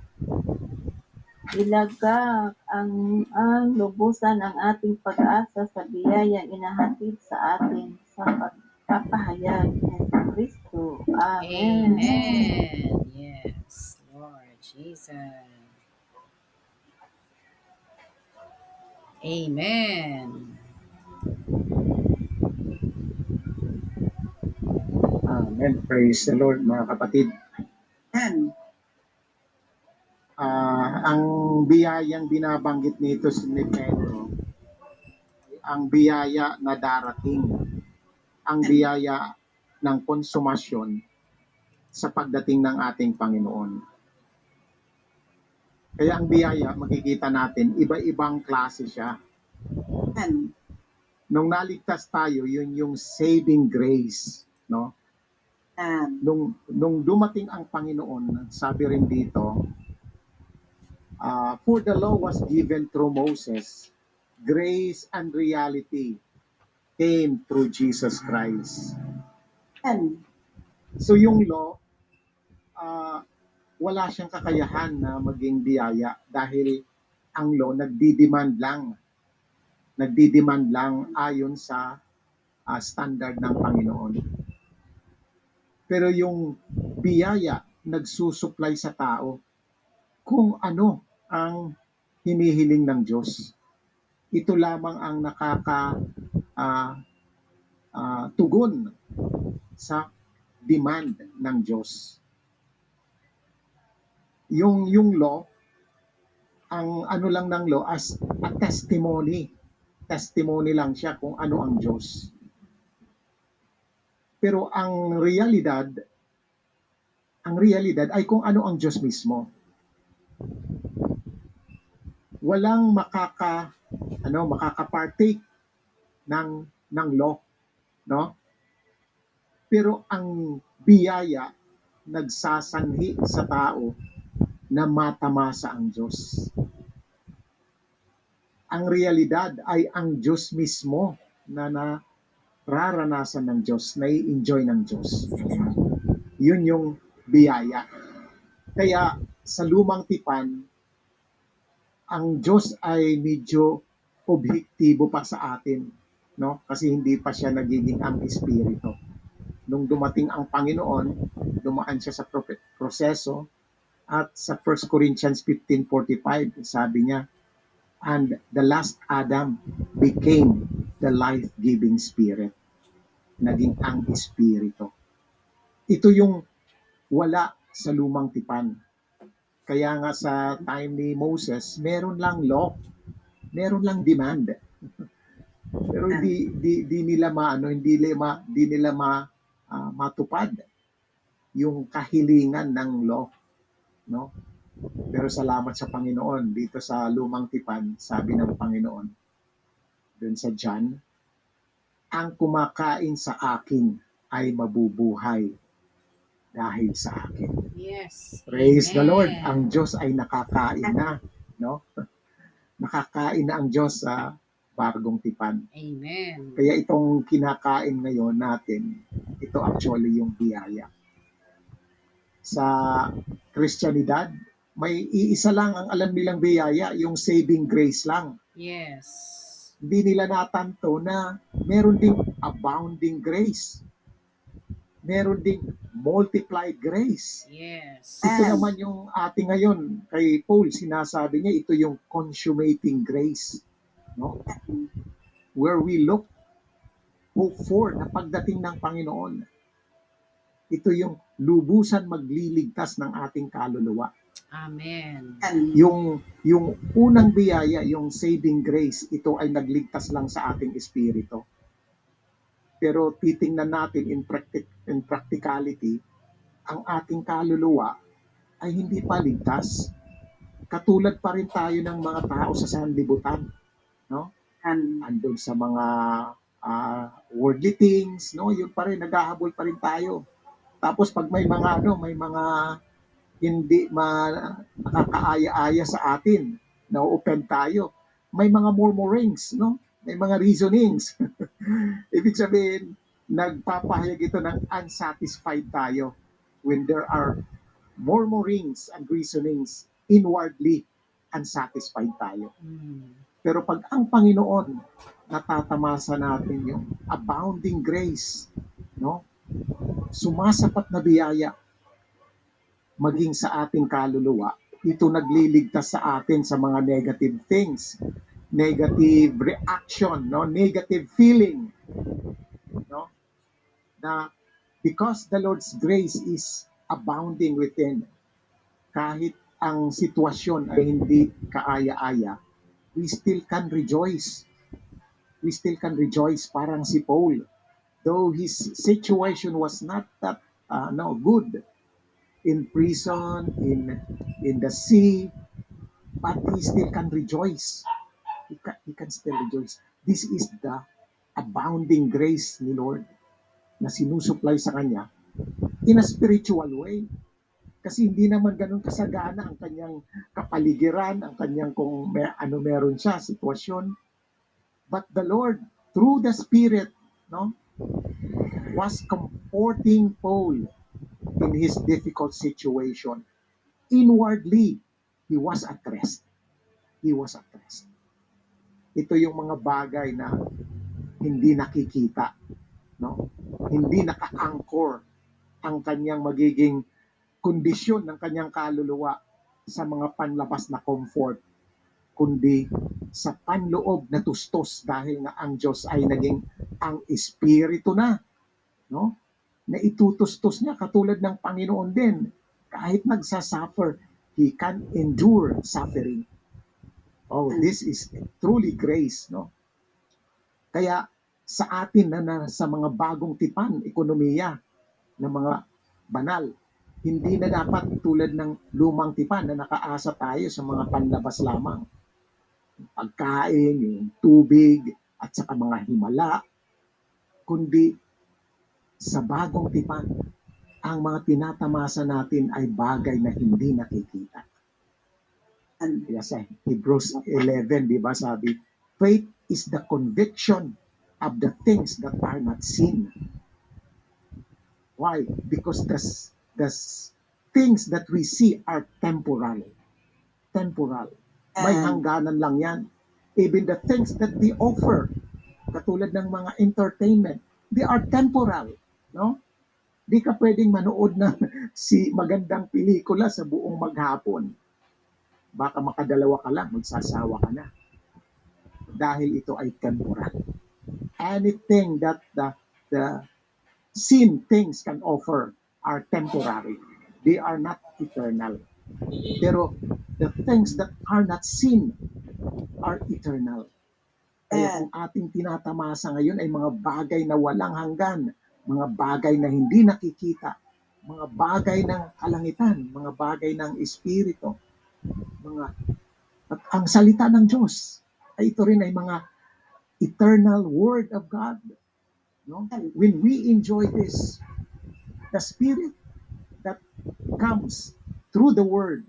ilagak ang, ang lubusan ng ating pag-asa sa biyayang inahatid sa atin sa pagpapahayag ng Kristo. Amen. Amen. Yes, Lord Jesus. Amen. Amen. Praise the Lord, mga kapatid. Amen. Ah, ang biyayang binabanggit nito si ni Pedro, ang biyaya na darating, ang biyaya ng konsumasyon sa pagdating ng ating Panginoon. Kaya ang biyaya, makikita natin, iba-ibang klase siya. Amen. Nung naligtas tayo, yun yung saving grace, no? Amen. nung nung dumating ang Panginoon, sabi rin dito, uh, for the law was given through Moses, grace and reality came through Jesus Christ. Amen. So yung law, uh, wala siyang kakayahan na maging biyaya dahil ang law nagdi-demand lang. Nagdi-demand lang ayon sa uh, standard ng Panginoon. Pero yung biyaya nagsusupply sa tao kung ano ang hinihiling ng Diyos. Ito lamang ang nakaka ah, ah, tugon sa demand ng Diyos. Yung yung law ang ano lang ng law as a testimony. Testimony lang siya kung ano ang Diyos. Pero ang realidad, ang realidad ay kung ano ang Diyos mismo. Walang makaka ano makaka-partake ng ng law, no? Pero ang biyaya nagsasanhi sa tao na matamasa ang Diyos. Ang realidad ay ang Diyos mismo na nararanasan ng Diyos, na enjoy ng Diyos. Yun yung biyaya. Kaya sa lumang tipan, ang Diyos ay medyo objektibo pa sa atin, no? Kasi hindi pa siya nagiging ang espiritu. Nung dumating ang Panginoon, dumaan siya sa proseso at sa 1 Corinthians 15:45, sabi niya, and the last Adam became the life-giving spirit. Naging ang espiritu. Ito yung wala sa lumang tipan. Kaya nga sa time ni Moses, meron lang law, meron lang demand. (laughs) Pero di, di, di nila maano, hindi nila di nila ma, ah, matupad yung kahilingan ng law, no? Pero salamat sa Panginoon dito sa lumang tipan, sabi ng Panginoon dun sa John, ang kumakain sa akin ay mabubuhay dahil sa akin. Yes. Praise the Amen. Lord. Ang Diyos ay nakakain na, no? (laughs) Nakakain na ang Diyos sa bagong tipan. Amen. Kaya itong kinakain ngayon natin, ito actually yung biyaya. Sa Christianidad, may iisa lang ang alam nilang biyaya, yung saving grace lang. Yes. Hindi nila natanto na meron ding abounding grace. Meron ding multiplied grace. Yes. Ito naman yung ating ngayon, kay Paul, sinasabi niya, ito yung consummating grace. No? Where we look, hope for na pagdating ng Panginoon. Ito yung lubusan magliligtas ng ating kaluluwa. Amen. Yung, yung unang biyaya, yung saving grace, ito ay nagligtas lang sa ating espiritu. Pero titingnan natin in, practic, in practicality, ang ating kaluluwa ay hindi pa ligtas. Katulad pa rin tayo ng mga tao sa sanlibutan. No? Andun sa mga ah, worldly things, no? Yun pa rin, naghahabol pa rin tayo. Tapos pag may mga ano, may mga hindi ma nakakaaya-aya sa atin, na-open tayo. May mga murmurings, no? May mga reasonings. (laughs) Ibig sabihin, nagpapahayag ito ng unsatisfied tayo when there are murmurings and reasonings inwardly unsatisfied tayo. Mm. Pero pag ang Panginoon natatamasa natin yung abounding grace, no? Sumasapat na biyaya maging sa ating kaluluwa, ito nagliligtas sa atin sa mga negative things, negative reaction, no? Negative feeling, no? Na because the Lord's grace is abounding within, kahit ang sitwasyon ay hindi kaaya-aya, we still can rejoice. We still can rejoice parang si Paul. Though his situation was not that uh, no good in prison, in in the sea, but he still can rejoice. He can, he can still rejoice. This is the abounding grace ni Lord na sinusupply sa kanya in a spiritual way. Kasi hindi naman ganun kasagana ang kanyang kapaligiran, ang kanyang kung may, ano meron siya, sitwasyon. But the Lord, through the Spirit, no, was comforting Paul in his difficult situation. Inwardly, he was at rest. He was at rest. Ito yung mga bagay na hindi nakikita, no? Hindi naka-anchor ang kanyang magiging kondisyon ng kanyang kaluluwa sa mga panlabas na comfort, kundi sa panloob na tustos dahil nga ang Diyos ay naging ang espiritu na, no? Na itutustos niya katulad ng Panginoon din. Kahit nagsasuffer, He can endure suffering. Oh, this is truly grace, no? Kaya sa atin na, na sa mga bagong tipan, ekonomiya ng mga banal, hindi na dapat tulad ng lumang tipan na nakaasa tayo sa mga panlabas lamang. Pagkain, yung tubig, at saka mga himala, kundi sa bagong tipan, ang mga tinatamasa natin ay bagay na hindi nakikita. And yes, eh, Hebrews 11, di ba sabi, faith is the conviction of the things that are not seen. Why? Because the, the things that we see are temporal. Temporal. May And- hangganan lang yan. Even the things that they offer, katulad ng mga entertainment, they are temporal. No? Di ka pwedeng manood ng (laughs) si magandang pelikula sa buong maghapon. Baka makadalawa ka lang, magsasawa ka na. Dahil ito ay temporal. Anything that the, the seen things can offer are temporary. They are not eternal. Pero the things that are not seen are eternal. Kaya kung ating tinatamasa ngayon ay mga bagay na walang hanggan, mga bagay na hindi nakikita, mga bagay ng kalangitan, mga bagay ng espiritu, mga at ang salita ng Diyos ay ito rin ay mga eternal word of God. No? When we enjoy this, the spirit that comes through the word,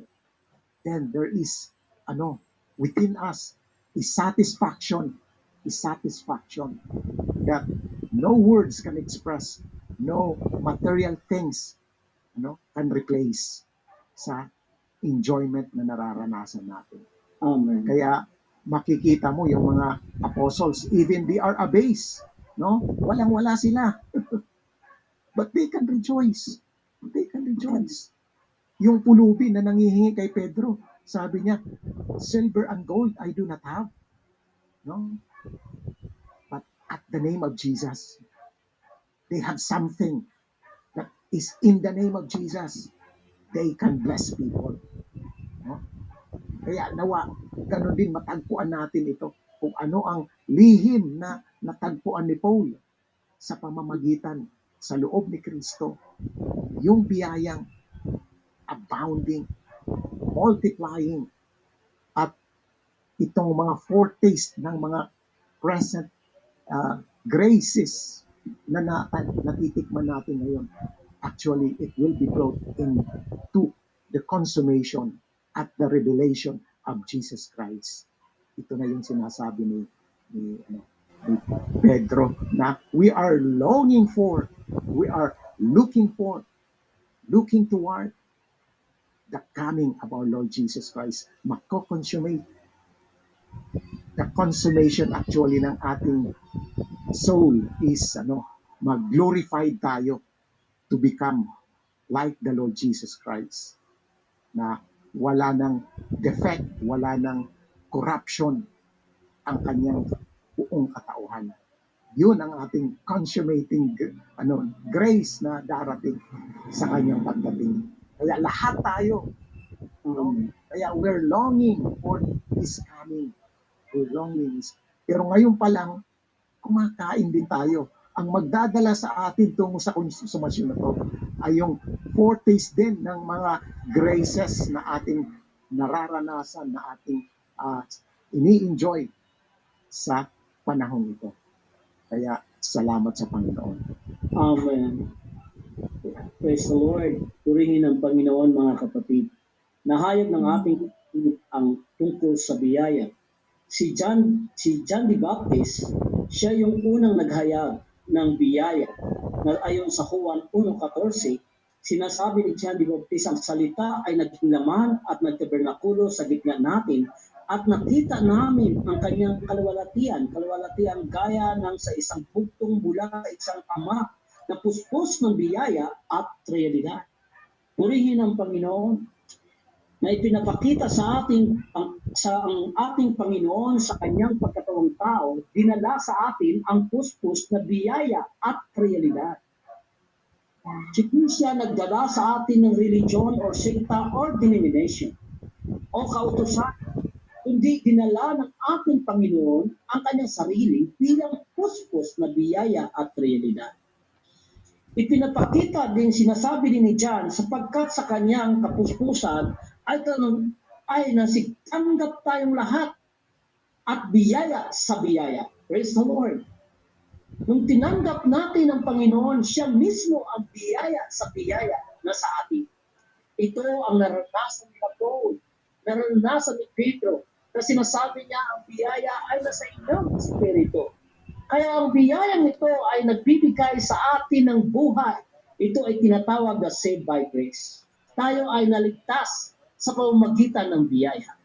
then there is ano within us is satisfaction, is satisfaction that no words can express, no material things ano can replace sa enjoyment na nararanasan natin. Amen. Kaya makikita mo yung mga apostles, even they are abased. No? Walang-wala sila. (laughs) But they can rejoice. They can rejoice. Yung pulubi na nangihingi kay Pedro, sabi niya, silver and gold I do not have. No? But at the name of Jesus, they have something that is in the name of Jesus. They can bless people. No? Kaya nawa, ganun din matagpuan natin ito kung ano ang lihim na natagpuan ni Paul sa pamamagitan sa loob ni Kristo. Yung biyayang abounding, multiplying, at itong mga foretaste ng mga present uh, graces na nat- natitikman natin ngayon. Actually, it will be brought into the consummation at the revelation of Jesus Christ. Ito na yung sinasabi ni, ni, ano, ni Pedro na we are longing for, we are looking for, looking toward the coming of our Lord Jesus Christ. Mako-consummate the consummation actually ng ating soul is ano, mag-glorify tayo to become like the Lord Jesus Christ na wala ng defect, wala ng corruption ang kanyang buong katauhan. Yun ang ating consummating ano, grace na darating sa kanyang pagdating. Kaya lahat tayo, no? kaya we're longing for His coming. We're longing. Pero ngayon pa lang, kumakain din tayo. Ang magdadala sa atin tungo sa konsumasyon na to ay yung foretaste din ng mga graces na ating nararanasan, na ating ah, ini-enjoy sa panahon ito. Kaya salamat sa Panginoon. Amen. Praise the Lord. Purihin ang Panginoon mga kapatid. Nahayag ng ating ang tungkol sa biyaya. Si John, si John the Baptist, siya yung unang naghayag ng biyaya. Na ayon sa Juan 1.14, sinasabi ni John the Baptist, ang salita ay naging laman at nagtabernakulo sa gitna natin at nakita namin ang kanyang kalwalatian, kalwalatian gaya ng sa isang bugtong mula sa isang ama na puspos ng biyaya at realidad. Purihin ang Panginoon na ipinapakita sa ating ang, sa ang ating Panginoon sa kanyang pagkatawang tao, dinala sa atin ang puspos na biyaya at realidad. Hindi siya nagdala sa atin ng religion or sekta or denomination o kautusan, kundi dinala ng ating Panginoon ang kanyang sarili bilang puspos na biyaya at realidad. Ipinapakita din sinasabi din ni John sapagkat sa kanyang kapuspusan ay, tanong, ay nasigtanggap tayong lahat at biyaya sa biyaya. Praise the Lord. Nung tinanggap natin ang Panginoon, siya mismo ang biyaya sa biyaya na sa atin. Ito ang naranasan ni Paul, naranasan ni Pedro, na sinasabi niya ang biyaya ay nasa inyong spirito. Kaya ang biyayang ito ay nagbibigay sa atin ng buhay. Ito ay tinatawag na saved by grace. Tayo ay naligtas sa pamamagitan ng biyaya.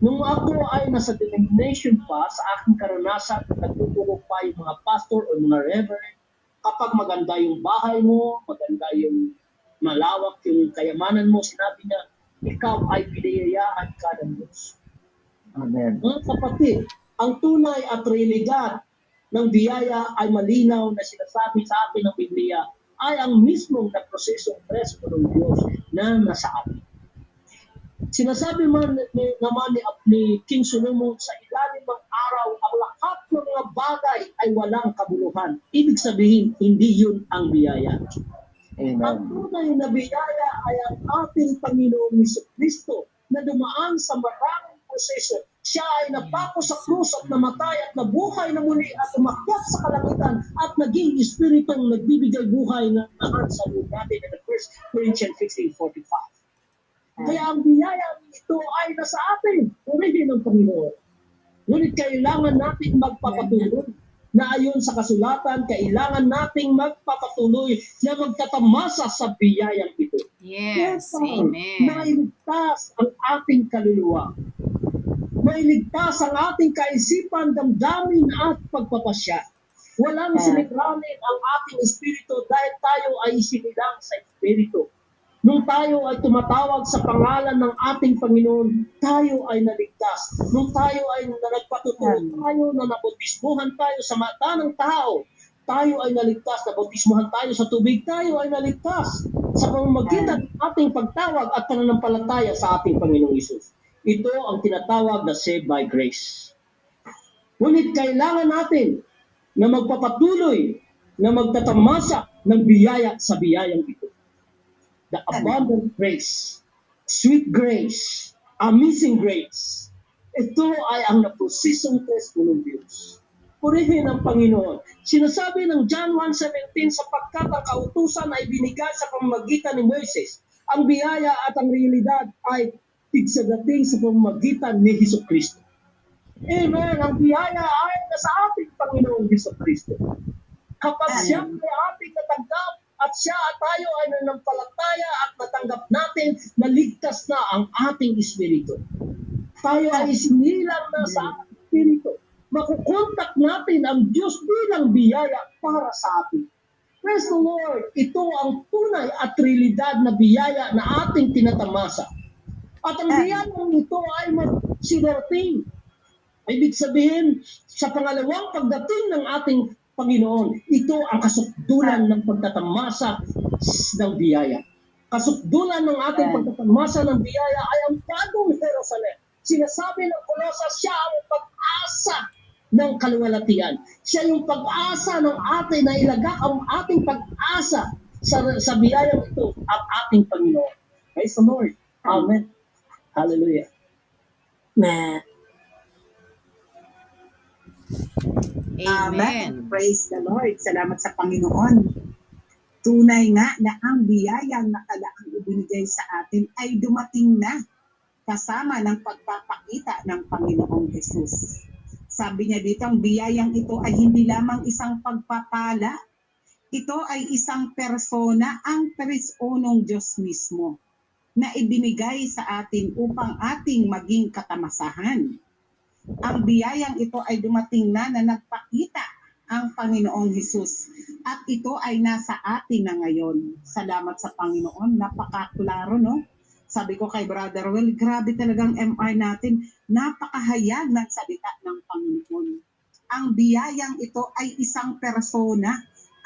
Nung ako ay nasa denomination pa sa aking karanasan, nagtuturo pa yung mga pastor o mga reverend, kapag maganda yung bahay mo, maganda yung malawak yung kayamanan mo, sinabi niya, ikaw ay pinayayaan ka ng Diyos. Amen. Mga kapatid, ang tunay at realidad ng biyaya ay malinaw na sinasabi sa atin ng Biblia ay ang mismong na prosesong presko ng Diyos na nasa atin. Sinasabi man ni, naman ni, ni King Solomon sa ilalim ng araw, ang lahat ng mga bagay ay walang kabuluhan. Ibig sabihin, hindi yun ang biyaya. Ang Amen. tunay na biyaya ay ang ating Panginoong Hesus Kristo na dumaan sa maraming proseso. Siya ay napako sa krus at namatay at nabuhay na muli at umakyat sa kalangitan at naging espiritong nagbibigay buhay na lahat sa loob natin in 1 Corinthians 16.45. Kaya ang biyaya ito ay nasa atin. Purihin ng Panginoon. Ngunit kailangan natin magpapatuloy na ayon sa kasulatan, kailangan nating magpapatuloy na magtatamasa sa biyayang ito. Yes, Upang amen. Mailigtas ang ating kaluluwa. Mailigtas ang ating kaisipan, damdamin at pagpapasya. Walang sinikranin ang ating espiritu dahil tayo ay isinilang sa espiritu. Nung tayo ay tumatawag sa pangalan ng ating Panginoon, tayo ay naligtas. Nung tayo ay nagpatutuo tayo na nabautismuhan tayo sa mata ng tao, tayo ay naligtas, nabautismuhan tayo sa tubig, tayo ay naligtas sa pamamagitan ng ating pagtawag at pananampalataya sa ating Panginoong Isus. Ito ang tinatawag na saved by grace. Ngunit kailangan natin na magpapatuloy na magtatamasa ng biyaya sa biyayang ito. The abundant grace, sweet grace, amazing grace. Ito ay ang naprosesong test ng Diyos. Purihin ang Panginoon. Sinasabi ng John 1.17 sapagkat ang kautusan ay binigay sa pamamagitan ni Moises. Ang biyaya at ang realidad ay tigsadating sa pamamagitan ni Hesus Kristo. Amen. Ang biyaya ay nasa ating Panginoong Hesus Kristo. Kapag siya ay ating natanggap at siya at tayo ay nanampalataya at natanggap natin na ligtas na ang ating espiritu. Tayo ay isinilang na sa ating espiritu. Makukontak natin ang Diyos bilang biyaya para sa atin. Praise the Lord! Ito ang tunay at realidad na biyaya na ating tinatamasa. At ang biyayang ito ay magsidarating. Ibig sabihin, sa pangalawang pagdating ng ating Panginoon, ito ang kasukdulan ng pagtatamasa ng biyaya. Kasukdulan ng ating pagtatamasa ng biyaya ay ang bagong Jerusalem. Sinasabi ng Kolosa, siya ang pag-asa ng kaluwalhatian. Siya yung pag-asa ng ating na ilagak ang ating pag-asa sa, sa biyayang ito, ang ating Panginoon. Praise the Lord. Amen. Hallelujah. Amen. Amen. Praise the Lord. Salamat sa Panginoon. Tunay nga na ang biyayang nakalaang ibinigay sa atin ay dumating na kasama ng pagpapakita ng Panginoong Jesus. Sabi niya dito, ang biyayang ito ay hindi lamang isang pagpapala. Ito ay isang persona, ang perisunong Diyos mismo na ibinigay sa atin upang ating maging katamasahan ang biyayang ito ay dumating na na nagpakita ang Panginoong Hesus. At ito ay nasa atin na ngayon. Salamat sa Panginoon. Napakaklaro, no? Sabi ko kay Brother Will, grabe talagang MR natin. Napakahayag ng salita ng Panginoon. Ang biyayang ito ay isang persona,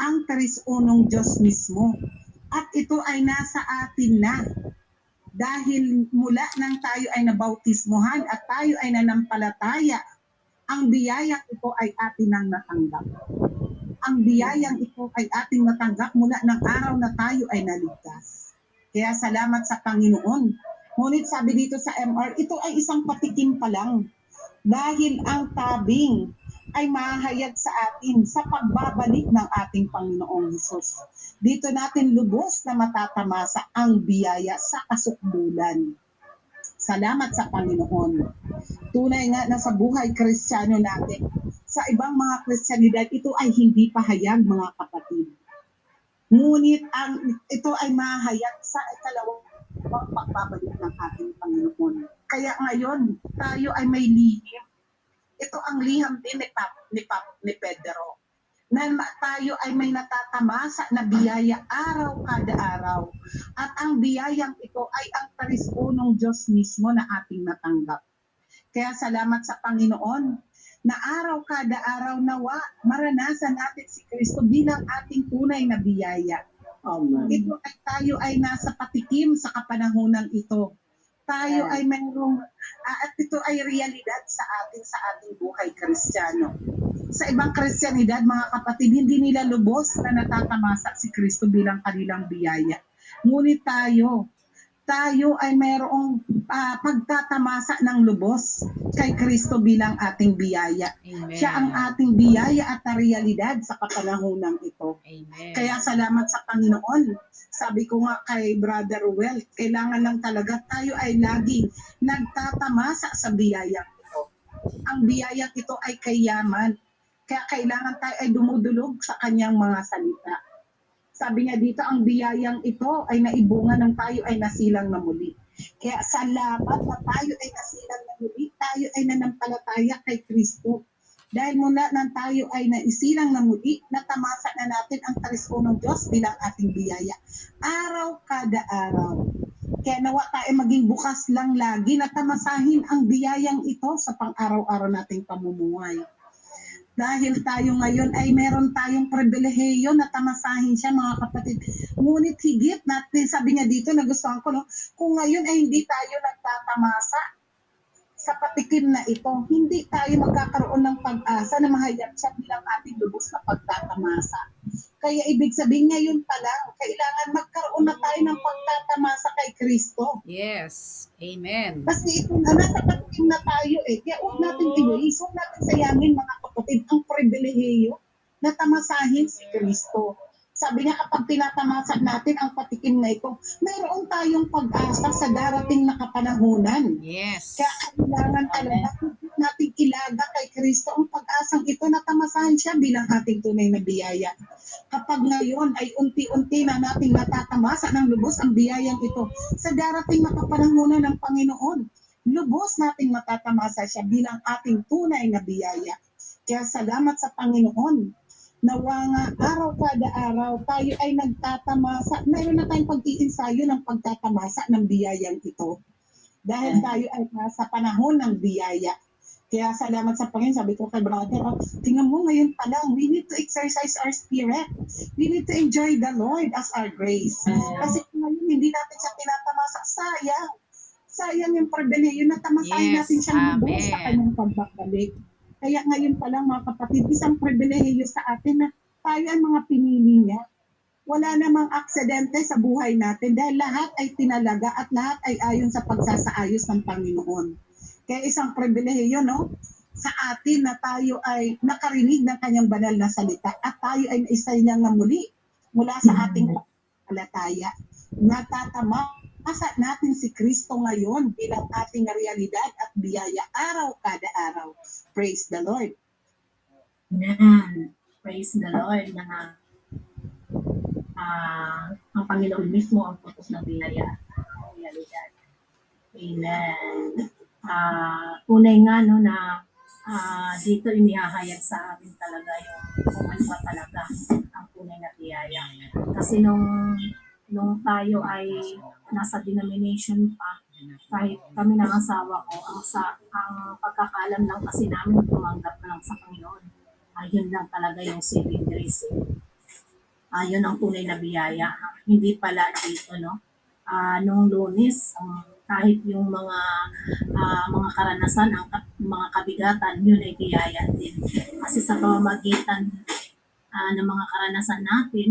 ang trisunong Diyos mismo. At ito ay nasa atin na. Dahil mula nang tayo ay nabautismuhan at tayo ay nanampalataya, ang biyayang ito ay atin ang natanggap. Ang biyayang ito ay ating natanggap mula ng araw na tayo ay naligtas. Kaya salamat sa Panginoon. Ngunit sabi dito sa MR, ito ay isang patikim pa lang. Dahil ang tabing ay mahayag sa atin sa pagbabalik ng ating Panginoong Hesus. Dito natin lubos na matatamasa ang biyaya sa kasukdulan. Salamat sa Panginoon. Tunay nga na sa buhay kristyano natin, sa ibang mga kristyanidad, ito ay hindi pahayag mga kapatid. Ngunit ang ito ay mahayag sa ikalawang pagbabalik ng ating Panginoon. Kaya ngayon, tayo ay may lihim. Ito ang liham din ni, Pap, ni, Pap, ni Pedro. Na tayo ay may natatamasa na biyaya araw kada araw. At ang biyayang ito ay ang tarispunong Diyos mismo na ating natanggap. Kaya salamat sa Panginoon na araw kada araw nawa maranasan natin si Kristo bilang ating tunay na biyaya. Amen. Ito ay tayo ay nasa patikim sa kapanahunan ito. Tayo ay mayroong, ah, at ito ay realidad sa atin sa ating buhay kristyano. Sa ibang kristyanidad, mga kapatid, hindi nila lubos na natatamasa si Kristo bilang kanilang biyaya. Ngunit tayo, tayo ay mayroong ah, pagtatamasa ng lubos kay Kristo bilang ating biyaya. Amen. Siya ang ating biyaya at na realidad sa kapanahunan ito. Amen. Kaya salamat sa Panginoon. Sabi ko nga kay Brother Ruel, kailangan lang talaga tayo ay laging nagtatamasa sa biyayang ito. Ang biyayang ito ay kayaman. Kaya kailangan tayo ay dumudulog sa kanyang mga salita. Sabi niya dito, ang biyayang ito ay naibunga ng tayo ay nasilang na muli. Kaya salamat na tayo ay nasilang na muli, tayo ay nanampalataya kay Kristo. Dahil mula nang tayo ay naisilang na muli, natamasa na natin ang tarisko ng Diyos bilang ating biyaya. Araw kada araw. Kaya nawa tayo maging bukas lang lagi na tamasahin ang biyayang ito sa pang-araw-araw nating pamumuhay. Dahil tayo ngayon ay meron tayong pribilehiyo na tamasahin siya mga kapatid. Ngunit higit natin, sabi niya dito, nagustuhan ko, no? kung ngayon ay hindi tayo nagtatamasa sa patikim na ito, hindi tayo magkakaroon ng pag-asa na mahayag siya bilang ating lubos na pagtatamasa. Kaya ibig sabihin ngayon pa lang, kailangan magkaroon na tayo ng pagtatamasa kay Kristo. Yes. Amen. Kasi ito na, nasa patikim na tayo eh. Kaya huwag natin i-waste, huwag natin sayangin mga kapatid ang pribilehiyo na tamasahin si Kristo. Sabi niya kapag tinatamasa natin ang patikim na ito, mayroon tayong pag-asa sa darating na kapanahunan. Yes. Kaya kailangan talaga natin ilaga kay Kristo ang pag-asang ito na tamasahan siya bilang ating tunay na biyaya. Kapag ngayon ay unti-unti na nating natatamasa ng lubos ang biyayang ito sa darating na kapanahunan ng Panginoon, lubos nating matatamasa siya bilang ating tunay na biyaya. Kaya salamat sa Panginoon nawa nga araw kada araw tayo ay nagtatamasa. Mayroon na tayong pag-iinsayo ng pagtatamasa ng biyayang ito. Dahil tayo ay nasa panahon ng biyaya. Kaya salamat sa Panginoon. Sabi ko kay brother, oh, tingnan mo ngayon pa lang, we need to exercise our spirit. We need to enjoy the Lord as our grace. Kasi kung ngayon hindi natin siya tinatamasa, sayang. Sayang yung pribileyo na tamasahin Yes, natin lubos sa kanyang pagbabalik. Kaya ngayon pa lang mga kapatid, isang pribilehiyo sa atin na tayo ay mga pinili niya. Wala namang aksidente sa buhay natin dahil lahat ay tinalaga at lahat ay ayon sa pagsasaayos ng Panginoon. Kaya isang pribilehiyo no, sa atin na tayo ay nakarinig ng kanyang banal na salita at tayo ay naisay niya nga muli mula sa ating palataya. Natatama Asa natin si Kristo ngayon bilang ating realidad at biyaya araw kada araw. Praise the Lord. Amen. Praise the Lord na ah, ang Panginoon mismo ang putos ng biyaya at realidad. Amen. Ah, tunay nga no na ah, dito inihahayag sa amin talaga yung kung ano ba talaga ang tunay na biyaya. Kasi nung nung tayo ay nasa denomination pa, kahit kami ng asawa ko, ang sa ang pagkakaalam lang kasi namin tumanggap na lang sa Panginoon. Ayun lang talaga yung saving grace. Ayun ang tunay na biyaya. Hindi pala dito, no? ah, noong lunes, um, kahit yung mga ah, mga karanasan, ang mga kabigatan, yun ay biyaya din. Kasi sa pamamagitan ah, ng mga karanasan natin,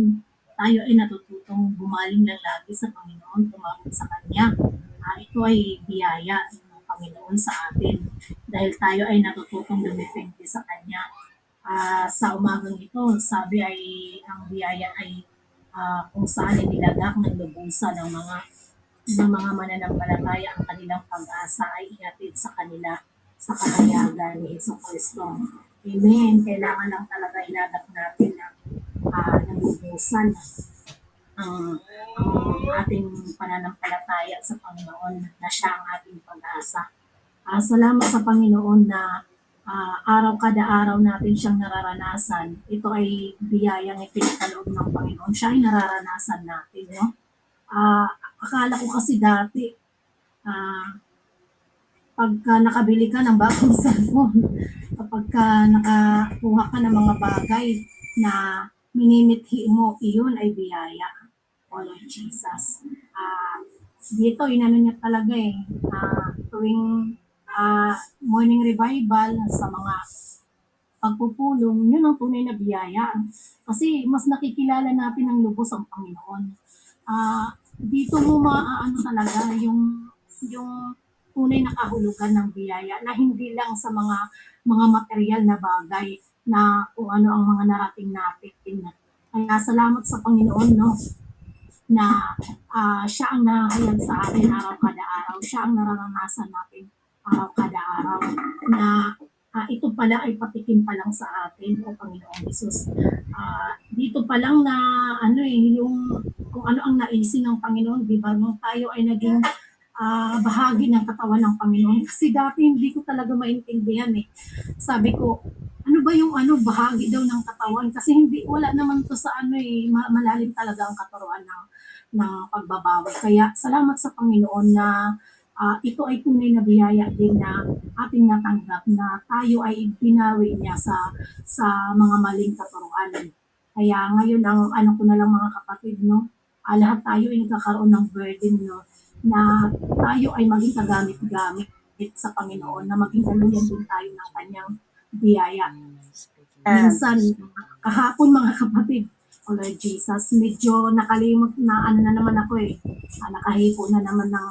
tayo ay natututong bumaling lang lagi sa Panginoon, tumawag sa Kanya. Ah, ito ay biyaya ng Panginoon sa atin dahil tayo ay natututong dumepende sa Kanya. Ah, sa umagang ito, sabi ay ang biyaya ay ah, kung saan inilagak ng lubusan ng mga ng mga mananampalataya ang kanilang pag-asa ay ihatid sa kanila sa kahayagan ni Heso Kristo. Amen. Kailangan lang talaga ilagak natin na uh, nabubusan ang, ang ating pananampalataya sa Panginoon na siya ang ating pag-asa. Ah, salamat sa Panginoon na ah, araw kada araw natin siyang nararanasan. Ito ay biyayang ipinagkaloob ng Panginoon. Siya ay nararanasan natin. No? Ah, akala ko kasi dati, ah, pagka nakabili ka ng bagong (laughs) cellphone, kapag ka nakakuha ka ng mga bagay na minimithi mo, iyon ay biyaya. O Lord Jesus. Ah, dito, inano niya talaga eh, ah, tuwing ah, morning revival sa mga pagpupulong, yun ang tunay na biyaya. Kasi mas nakikilala natin ang lubos ang Panginoon. Ah, dito mo maaano talaga yung yung tunay na kahulugan ng biyaya na hindi lang sa mga mga material na bagay na kung ano ang mga narating natin. Kaya salamat sa Panginoon no na ah, siya ang nahayag sa atin araw kada araw. Siya ang nararanasan natin araw kada araw na ah, ito pala ay patikim pa lang sa atin o Panginoong Jesus. Ah, dito pa lang na ano eh yung kung ano ang naisin ng Panginoon, di ba? Nung tayo ay naging ah, bahagi ng katawan ng Panginoon. Kasi dati hindi ko talaga maintindihan eh. Sabi ko, ano ba yung ano bahagi daw ng katawan? Kasi hindi wala naman to sa ano eh ma- malalim talaga ang katuruan ng ng pagbabawi kaya salamat sa Panginoon na ah, ito ay tunay na biyaya din na ating natanggap na tayo ay binawi niya sa sa mga maling katuruan. Kaya ngayon ang ano ko na lang mga kapatid no? Ah, lahat tayo ay nagkakaroon ng burden no? Na tayo ay maging kagamit-gamit sa Panginoon na maging daluyan din tayo ng kanyang biyaya. Minsan, kahapon mga kapatid, o Lord Jesus, medyo nakalimot na ano na naman ako eh. Ah, nakahipo na naman ng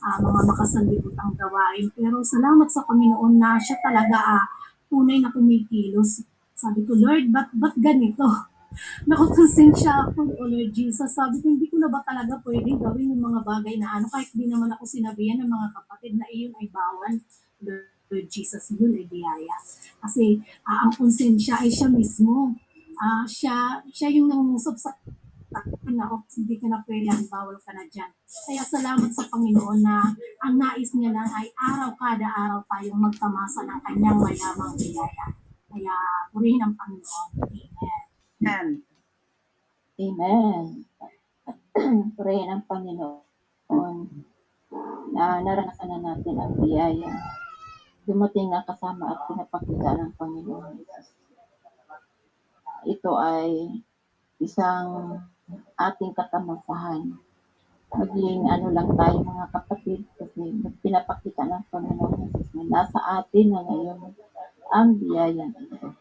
ah, mga makasandibutang gawain. Pero salamat sa Panginoon na siya talaga ah, tunay na kumikilos. Sabi ko, Lord, ba't, ba't ganito? (laughs) Nakukonsensya ako, O Lord Jesus. Sabi ko, hindi ko na ba talaga pwedeng gawin yung mga bagay na ano, kahit di naman ako sinabihan ng mga kapatid na iyon ay bawal. Lord Jesus, yun ay biyaya. Kasi ah, ang konsensya ay siya mismo. Ah, siya, siya yung nangungusap sa na oh, hindi ka na pwede, bawal ka na dyan. Kaya salamat sa Panginoon na ang nais niya lang ay araw kada araw tayong magtamasa ng kanyang mayamang biyaya. Kaya purihin ang Panginoon. Amen. Amen. Amen. (clears throat) Purihin ang Panginoon na naranasan na natin ang biyaya. Dumating na kasama at pinapakita ng Panginoon. Ito ay isang ating katamasahan. Maging ano lang tayo mga kapatid kasi pinapakita ng Panginoon Jesus na nasa atin na ngayon ang biyaya ito.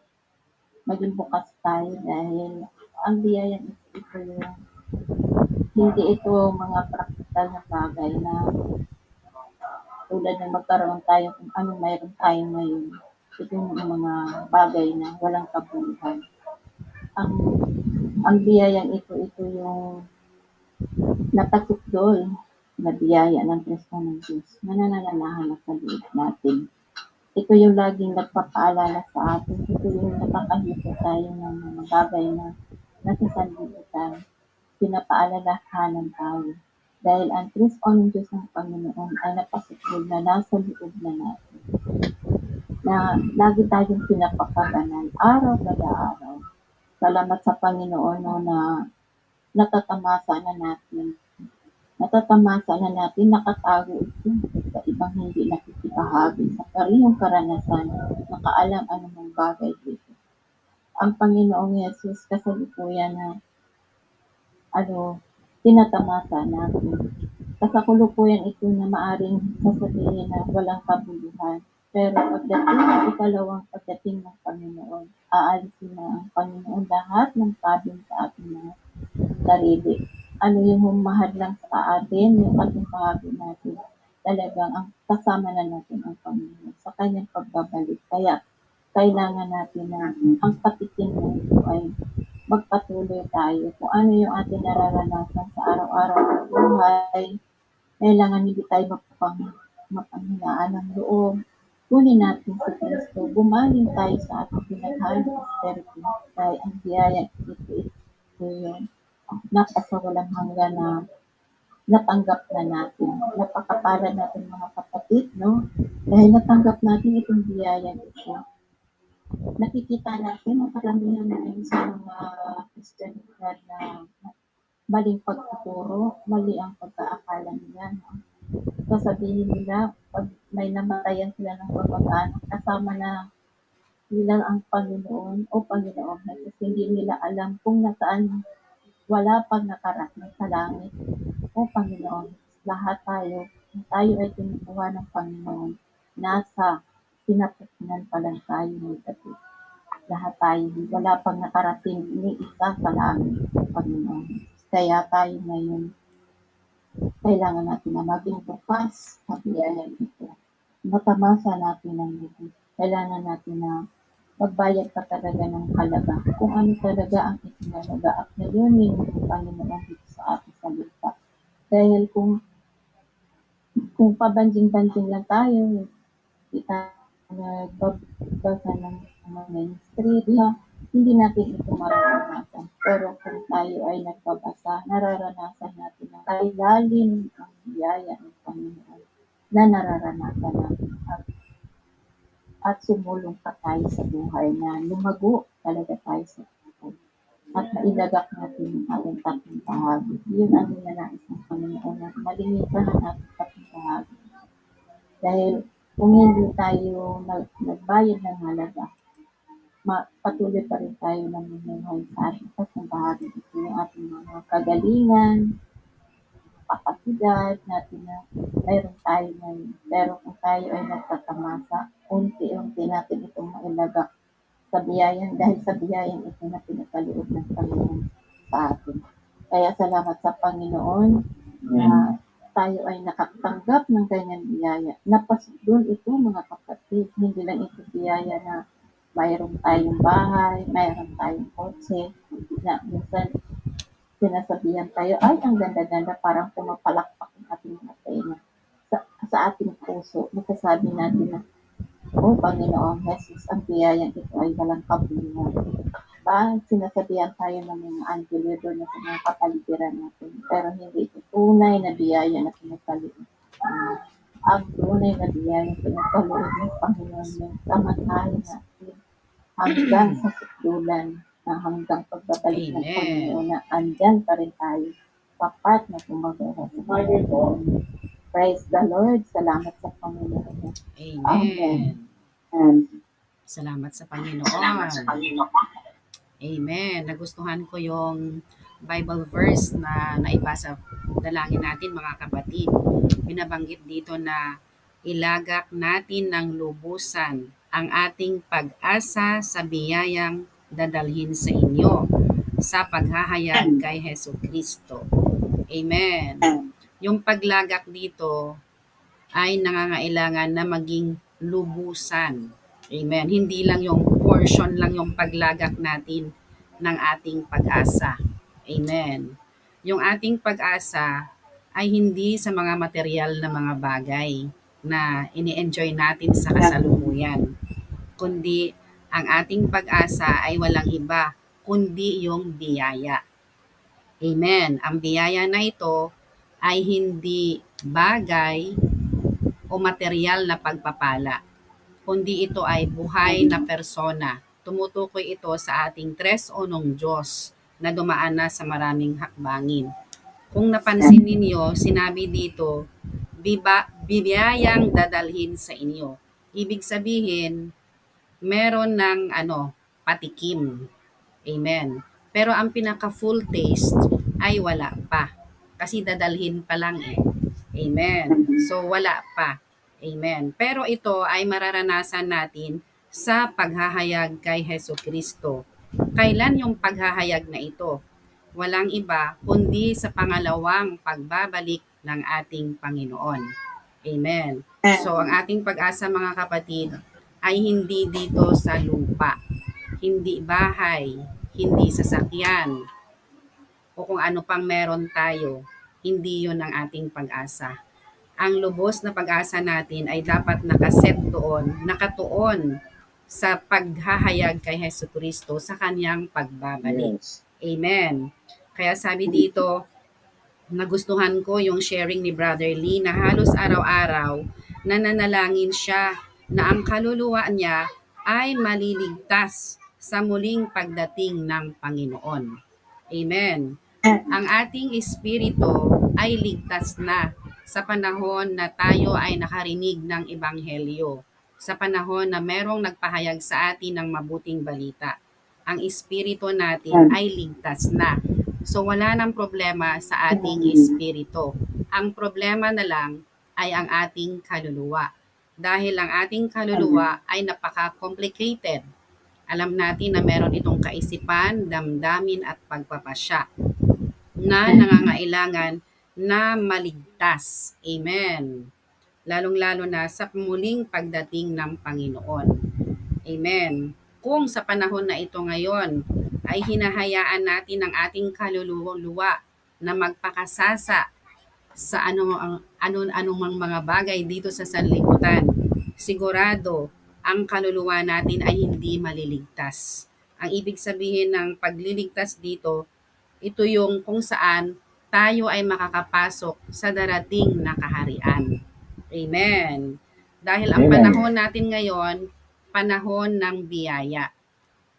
Maging bukas tayo dahil ang biyaya ito yung hindi ito mga praktikal na bagay na tulad ng magkaroon tayo kung ano mayroon tayo ngayon. Ito yung mga bagay na walang kabuluhan. Ang ang biyayang ito, ito yung natakutdol na biyaya ng Kristo ng Diyos na nananalahan sa loob natin. Ito yung laging nagpapaalala sa atin. Ito yung nakakahito tayo ng mga bagay na nasa sanlibutan. Pinapaalalahanan tayo. Dahil ang Kristo ng Diyos ng Panginoon ay napasukod na nasa loob na natin. Na lagi tayong pinapakabanan araw kada araw. Salamat sa Panginoon no, na natatamasa na natin. Natatamasa na natin, nakatago ito sa ibang hindi nakikipahagi sa parihong karanasan, nakaalam anumang bagay dito. Ang Panginoong Yesus kasalukuyan na ano, tinatamasa natin. Kasalukuyan ito na maaring sasabihin na walang kabuluhan. Pero pagdating ng ikalawang pagdating ng Panginoon, aalisin na ang Panginoon lahat ng kabin sa ating mga sarili. Ano yung humahad lang sa atin, yung ating bahagi natin. Talagang ang kasama na natin ang Panginoon sa kanyang pagbabalik. Kaya kailangan natin na ang patikin na ito ay magpatuloy tayo. Kung ano yung ating nararanasan sa araw-araw na buhay, kailangan hindi tayo mapang, mapanghinaan ng loob. Kunin natin si Kristo. Bumaling tayo sa ating pinaghalang prosperity. Kaya ang biyaya ito, ito yung napakawalang hanggan na natanggap na natin. Napakapala natin mga kapatid, no? Dahil natanggap natin itong biyaya ito. Nakikita natin ang karamihan natin sa mga Christian na, na maling pagtuturo, mali ang pagkaakala nila. No? Sasabihin nila, pag may namatayan sila ng kabataan, kasama na nila ang Panginoon o Panginoon Jesus. Hindi nila alam kung nasaan wala pang nakarating sa langit o Panginoon. Lahat tayo, tayo ay tinukuha ng Panginoon. Nasa pinapupunan pa lang tayo ng dati. Lahat tayo, wala pang nakarating ni isa sa langit, Panginoon. Kaya tayo ngayon, kailangan natin na maging bukas sa biyayang ito. Matamasa natin ang lubos. Kailangan natin na magbayad pa talaga ng halaga. Kung ano talaga ang itinalaga at nayunin ng Panginoon dito sa ating salita. Dahil kung kung pabanjing-banjing lang tayo, kita nagbabasa ng mga mainstream, ha, hindi natin ito mararanasan. Pero kung tayo ay nagbabasa, nararanasan natin na kailalim ang biyaya ng Panginoon na nararanasan natin at, at sumulong pa tayo sa buhay na lumago talaga tayo sa buhay at mailagak natin ang ating tatlong bahagi. Yun ang ninanais ng Panginoon na malinipan ang ating tatlong bahagi. Dahil kung hindi tayo nag, nagbayad ng halaga, ma, patuloy pa rin tayo namumuhay sa ating bahagi. Ito yung ating mga kagalingan, kapasidad natin na mayroon tayo ngayon. Pero kung tayo ay nagtatamasa, unti-unti natin itong mailagak sa biyayan dahil sa biyayan ito na pinagkaloob ng Panginoon sa atin. Kaya salamat sa Panginoon na tayo ay nakatanggap ng kanyang biyaya. Napasok doon ito mga kapatid. Hindi lang ito biyaya na mayroon tayong bahay, mayroon tayong kotse, na minsan sinasabihan tayo, ay, ang ganda-ganda, parang pumapalakpak ang ating mga. Sa, sa ating puso, masasabi natin na, Oh, Panginoon, Jesus, ang biyayang ito ay walang kabuluhan. Ba, sinasabihan tayo ng mga doon na sa mga kapaligiran natin, pero hindi ito tunay na biyaya na pinagkaloob. Uh, ang tunay na biyaya na pinagkaloob ng Panginoon yung kamatayan natin hanggang sa sukdulan na hanggang pagbabalik ng. Panginoon na andyan pa rin tayo papat na kumagawa sa Panginoon. Praise the Lord. Salamat sa Panginoon. Amen. And Salamat sa Panginoon. Amen. Nagustuhan ko yung Bible verse na naibasa dalangin natin mga kapatid. Binabanggit dito na ilagak natin ng lubusan ang ating pag-asa sa biyayang dadalhin sa inyo sa paghahayag kay Heso Kristo. Amen. Yung paglagak dito ay nangangailangan na maging lubusan. Amen. Hindi lang yung portion lang yung paglagak natin ng ating pag-asa. Amen. Yung ating pag-asa ay hindi sa mga material na mga bagay na ini-enjoy natin sa kasalukuyan, kundi ang ating pag-asa ay walang iba kundi yung biyaya. Amen. Ang biyaya na ito ay hindi bagay o material na pagpapala, kundi ito ay buhay na persona. Tumutukoy ito sa ating tres onong Diyos na dumaan na sa maraming hakbangin. Kung napansin ninyo, sinabi dito, biba, bibiyayang dadalhin sa inyo. Ibig sabihin, meron ng ano, patikim. Amen. Pero ang pinaka full taste ay wala pa. Kasi dadalhin pa lang eh. Amen. So wala pa. Amen. Pero ito ay mararanasan natin sa paghahayag kay Heso Kristo. Kailan yung paghahayag na ito? Walang iba kundi sa pangalawang pagbabalik ng ating Panginoon. Amen. So ang ating pag-asa mga kapatid ay hindi dito sa lupa. Hindi bahay, hindi sasakyan, o kung ano pang meron tayo. Hindi yon ang ating pag-asa. Ang lubos na pag-asa natin ay dapat nakaset doon, nakatuon sa paghahayag kay Heso Kristo sa kanyang pagbabalik. Yes. Amen. Kaya sabi dito, nagustuhan ko yung sharing ni Brother Lee na halos araw-araw nananalangin siya na ang kaluluwa niya ay maliligtas sa muling pagdating ng Panginoon. Amen. Ang ating espiritu ay ligtas na sa panahon na tayo ay nakarinig ng Ebanghelyo, sa panahon na merong nagpahayag sa atin ng mabuting balita. Ang espiritu natin ay ligtas na. So wala nang problema sa ating espiritu. Ang problema na lang ay ang ating kaluluwa. Dahil ang ating kaluluwa ay napaka-complicated. Alam natin na meron itong kaisipan, damdamin at pagpapasya na nangangailangan na maligtas. Amen. Lalong-lalo na sa muling pagdating ng Panginoon. Amen. Kung sa panahon na ito ngayon ay hinahayaan natin ang ating kaluluwa na magpakasasa sa ano ang ano anumang mga bagay dito sa sanlibutan, sigurado ang kaluluwa natin ay hindi maliligtas. Ang ibig sabihin ng pagliligtas dito, ito yung kung saan tayo ay makakapasok sa darating na kaharian. Amen. Dahil ang panahon natin ngayon, panahon ng biyaya.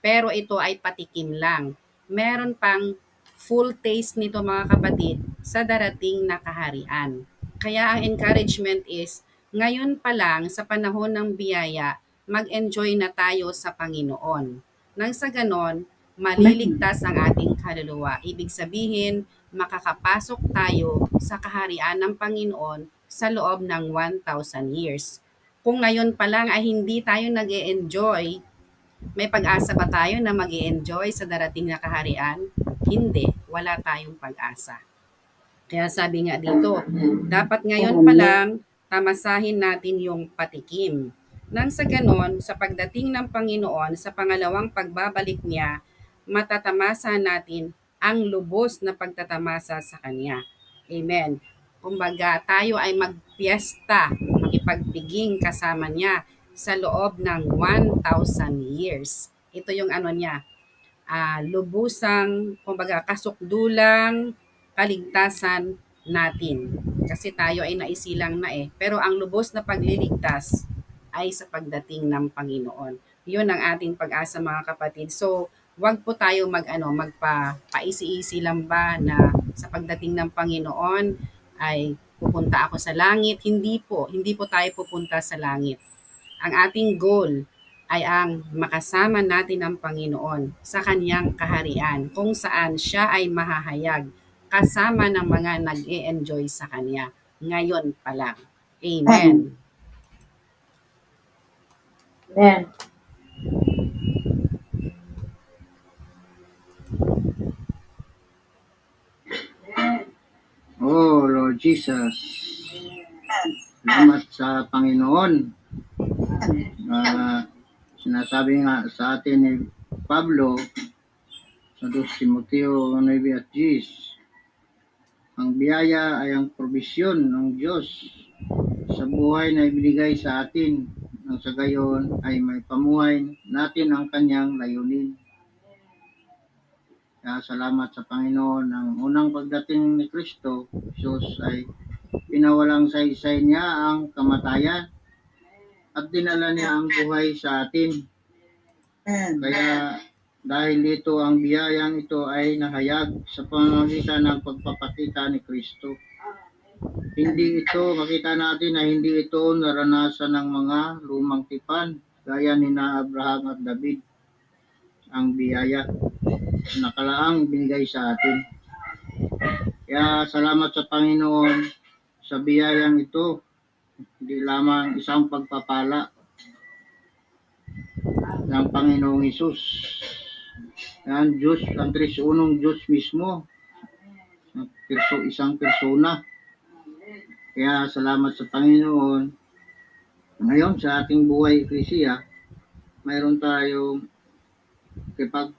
Pero ito ay patikim lang. Meron pang full taste nito mga kapatid sa darating na kaharian. Kaya ang encouragement is, ngayon pa lang sa panahon ng biyaya, mag-enjoy na tayo sa Panginoon. Nang sa ganon, maliligtas ang ating kaluluwa. Ibig sabihin, makakapasok tayo sa kaharian ng Panginoon sa loob ng 1,000 years. Kung ngayon pa lang ay hindi tayo nag enjoy may pag-asa ba tayo na mag enjoy sa darating na kaharian? Hindi, wala tayong pag-asa. Kaya sabi nga dito, dapat ngayon pa lang tamasahin natin yung patikim. Nang sa ganon, sa pagdating ng Panginoon sa pangalawang pagbabalik niya, matatamasa natin ang lubos na pagtatamasa sa Kanya. Amen. Kumbaga, tayo ay magpiesta, makipagpiging kasama niya sa loob ng 1,000 years. Ito yung ano niya, ah, lubusang, kumbaga, kasukdulang kaligtasan natin. Kasi tayo ay naisilang na eh. Pero ang lubos na pagliligtas ay sa pagdating ng Panginoon. Yun ang ating pag-asa mga kapatid. So, wag po tayo mag ano, magpa paisi-isi lang ba na sa pagdating ng Panginoon ay pupunta ako sa langit. Hindi po, hindi po tayo pupunta sa langit. Ang ating goal ay ang makasama natin ang Panginoon sa kanyang kaharian kung saan siya ay mahahayag kasama ng mga nag enjoy sa kanya ngayon pa lang. Amen. Amen. Oh, Lord Jesus. Salamat sa Panginoon. Ah, sinasabi nga sa atin ni Pablo sa 2 Timoteo 9 at 10, ang biyaya ay ang probisyon ng Diyos sa buhay na ibinigay sa atin nang sa gayon ay may pamuhay natin ang kanyang layunin. Kaya salamat sa Panginoon ng unang pagdating ni Kristo, Jesus ay pinawalang saysay niya ang kamatayan at dinala niya ang buhay sa atin. Kaya dahil dito ang biyayang ito ay nahayag sa pamamagitan ng pagpapakita ni Kristo. Hindi ito, makita natin na hindi ito naranasan ng mga lumang tipan gaya ni na Abraham at David. Ang biyaya nakalaang binigay sa atin. Kaya salamat sa Panginoon sa biyayang ito, hindi lamang isang pagpapala ng Panginoong Isus. Yan, Diyos, ang tres unong Diyos mismo. Perso, isang persona. Kaya salamat sa Panginoon. Ngayon sa ating buhay eklesiya, mayroon tayong kapag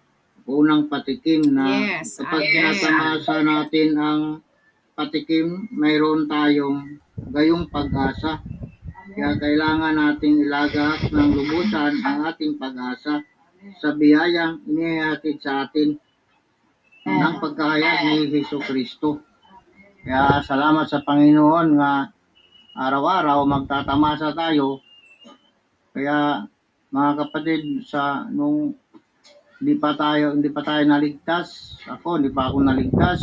unang patikim na Yes, kapag tinatamasa natin ang patikim, mayroon tayong gayong pag-asa. Kaya kailangan nating ilagak ng lubusan ang ating pag-asa sa biyayang inihatid sa atin ng pagkahayag ni Heso Kristo. Kaya salamat sa Panginoon nga araw-araw magtatamasa tayo. Kaya mga kapatid sa nung hindi pa tayo hindi pa tayo naligtas, ako hindi pa ako naligtas.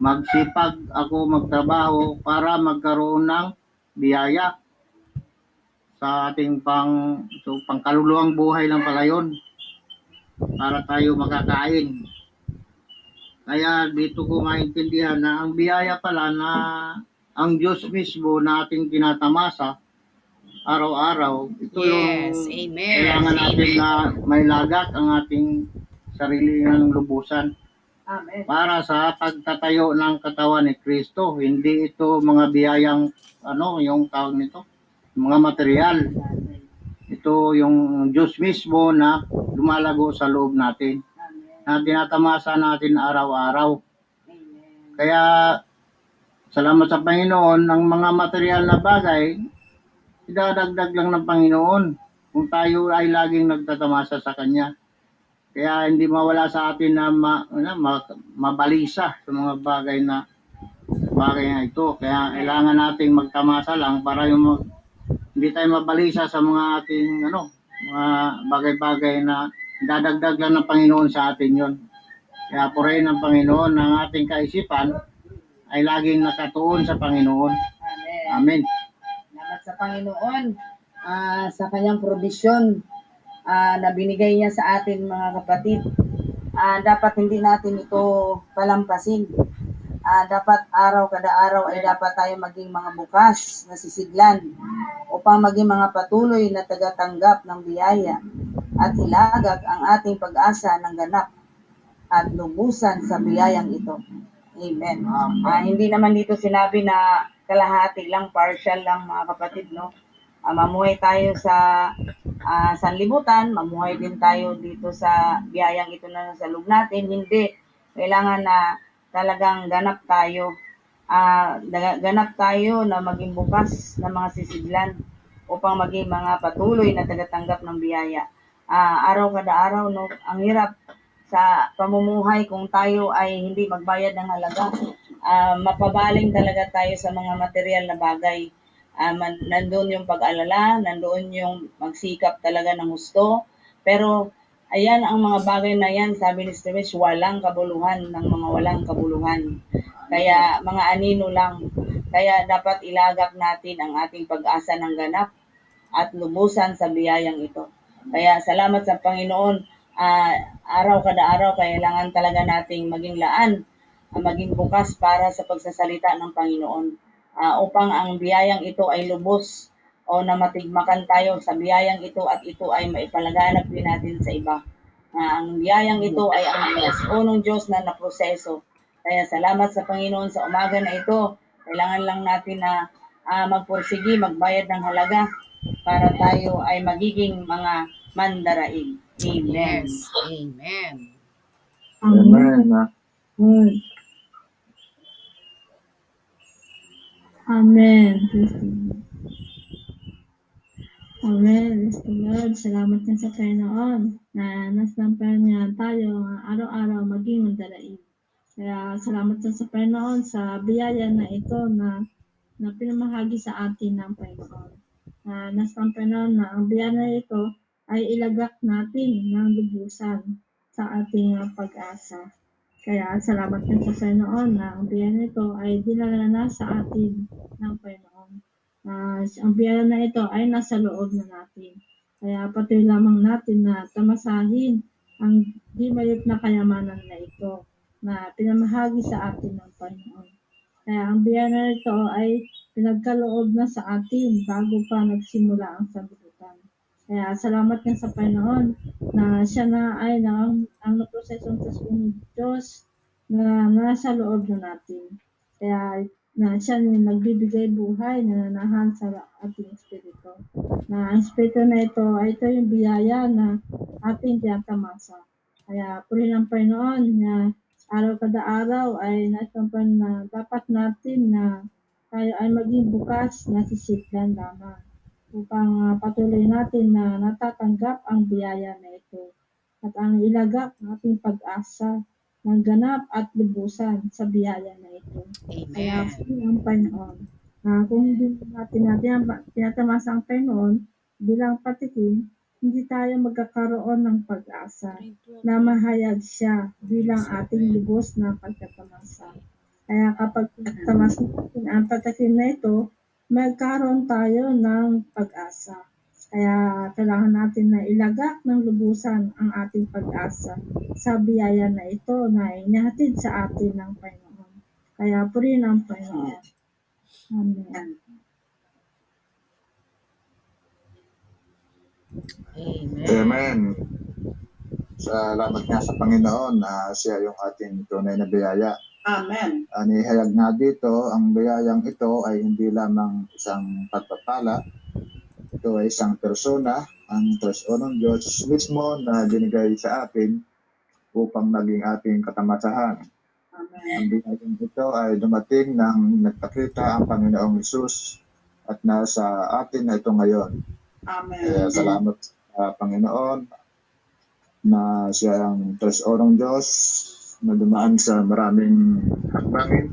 Magsipag ako magtrabaho para magkaroon ng biyaya sa ating pang so pangkaluluwang buhay lang pala yun para tayo makakain. Kaya dito ko maintindihan na ang biyaya pala na ang Diyos mismo na ating tinatamasa araw-araw, ito Yes, yung amen. kailangan natin Amen. na may lagak ang ating sarili ng lubusan Amen. para sa pagtatayo ng katawan ni Kristo. Hindi ito mga biyayang ano, yung tawag nito, mga material. Ito yung Diyos mismo na lumalago sa loob natin na tinatamasa natin araw-araw. Kaya salamat sa Panginoon ng mga material na bagay, idadagdag lang ng Panginoon kung tayo ay laging nagtatamasa sa Kanya. Kaya hindi mawala sa atin na ma, na, ma, mabalisa sa mga bagay na bagay na ito. Kaya kailangan nating magtamasa lang para yung mag, hindi tayo mabalisa sa mga ating ano, mga bagay-bagay na dadagdag lang ng Panginoon sa atin yon. Kaya purihin ng Panginoon ng ating kaisipan ay laging nakatuon sa Panginoon. Amen. Amen. Sa Panginoon ah, sa kanyang provision ah, na binigay niya sa atin mga kapatid. Ah, dapat hindi natin ito palampasin. Ah, dapat araw kada araw ay dapat tayo maging mga bukas na sisidlan upang maging mga patuloy na tagatanggap ng biyaya at ilagak ang ating pag-asa ng ganap at lubusan sa biyayang ito. Amen. Ah, hindi naman dito sinabi na kalahati lang, partial lang mga kapatid, no? Ah, mamuhay tayo sa ah, sanlibutan, mamuhay din tayo dito sa biyayang ito na nasa loob natin. Hindi. Kailangan na talagang ganap tayo. Daga- ganap tayo na maging bukas na mga sisidlan upang maging mga patuloy na tagatanggap ng biyaya. Ah, araw kada araw, no, ang hirap sa pamumuhay kung tayo ay hindi magbayad ng halaga. Ah, mapabaling talaga tayo sa mga material na bagay. Ah, man, nandun yung pag-alala, nandoon yung magsikap talaga ng gusto. Pero ayan ang mga bagay na yan, sabi ni Steves, walang kabuluhan ng mga walang kabuluhan. Kaya mga anino lang. Kaya dapat ilagak natin ang ating pag-asa ng ganap at lubusan sa biyayang ito. Kaya salamat sa Panginoon. Ah, araw kada araw kailangan talaga nating maging laan, maging bukas para sa pagsasalita ng Panginoon. Ah, upang ang biyayang ito ay lubos o na matigmakan tayo sa biyayang ito at ito ay maipalaganap din natin sa iba. Ah, ang biyayang ito ay ang Diyos, unong Diyos na naproseso. Kaya salamat sa Panginoon sa umaga na ito. Kailangan lang natin na ah, magpursigi, magbayad ng halaga para tayo ay magiging mga mandaraig. Amen. Yes, amen. Amen. ah. Lord. Amen. Amen. The Lord. Salamat nga sa Panginoon na nasampahan niya tayo araw-araw maging mandaraig. Kaya salamat nga sa Panginoon sa biyaya na ito na na pinamahagi sa atin ng Panginoon. Na nasampahan na ang biyaya na ito ay ilagak natin ng lubusan sa ating pag-asa. Kaya salamat din sa Panginoon na ang biyaya nito ay dinala na sa atin ng Panginoon. Ah, ang biyaya na ito ay nasa loob na natin. Kaya patuloy lamang natin na tamasahin ang di mayot na kayamanan na ito na pinamahagi sa atin ng Panginoon. Kaya ang biyaya na ito ay pinagkaloob na sa atin bago pa nagsimula ang sanlibutan. Kaya salamat nga sa Panginoon na siya na ay na ang, ang naprosesong sa Diyos na nasa loob na natin. Kaya na siya yung nagbibigay buhay na nanahan sa ating espiritu. Na ang espiritu na ito ay ito yung biyaya na ating tinatamasa. Kaya puri ng Panginoon na araw kada araw ay naitampan na dapat natin na tayo ay maging bukas na sisiklan lamang upang ah, patuloy natin na natatanggap ang biyaya na ito at ang ilagak ng ating pag-asa ng ganap at lubusan sa biyaya na ito. Kaya Amen. po ang Panginoon. na kung hindi natin natin tinatamasa ang Panginoon bilang patikim, hindi tayo magkakaroon ng pag-asa na mahayag siya bilang ating lubos na pagkatamasa. Kaya kapag tamas natin ang patakin na ito, magkaroon tayo ng pag-asa. Kaya kailangan natin na ilagak ng lubusan ang ating pag-asa sa biyaya na ito na inihatid sa atin ng Panginoon. Kaya puri ng Panginoon. Amen. Amen. Amen. Salamat nga sa Panginoon na siya yung ating tunay na biyaya. Amen. Anihayag nga dito, ang biyayang ito ay hindi lamang isang pagpapala. Ito ay isang persona, ang Tres Onong Diyos mismo na binigay sa atin upang naging ating katamasahan. Amen. Ang biyayang ito ay dumating nang nagpakita ang Panginoong Isus at nasa atin na ito ngayon. Amen. Kaya salamat sa Panginoon na siya ang Tres Orong Diyos na dumaan sa maraming hakbangin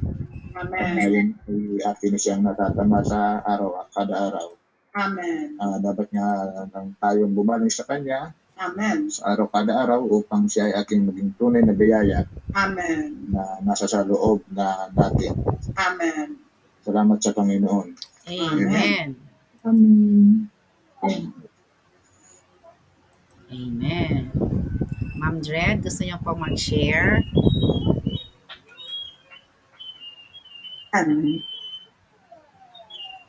at Amen. ngayon ay atin na siyang natatama sa araw kada araw. Amen. Ah, dapat nga nang tayong bumalik sa Kanya Amen. sa araw kada araw upang siya ay ating maging tunay na biyaya Amen. na nasa sa loob na natin. Amen. Salamat sa Panginoon. Amen. Amen. Amen. Ma'am Dred, gusto niyo po mag-share? Amen.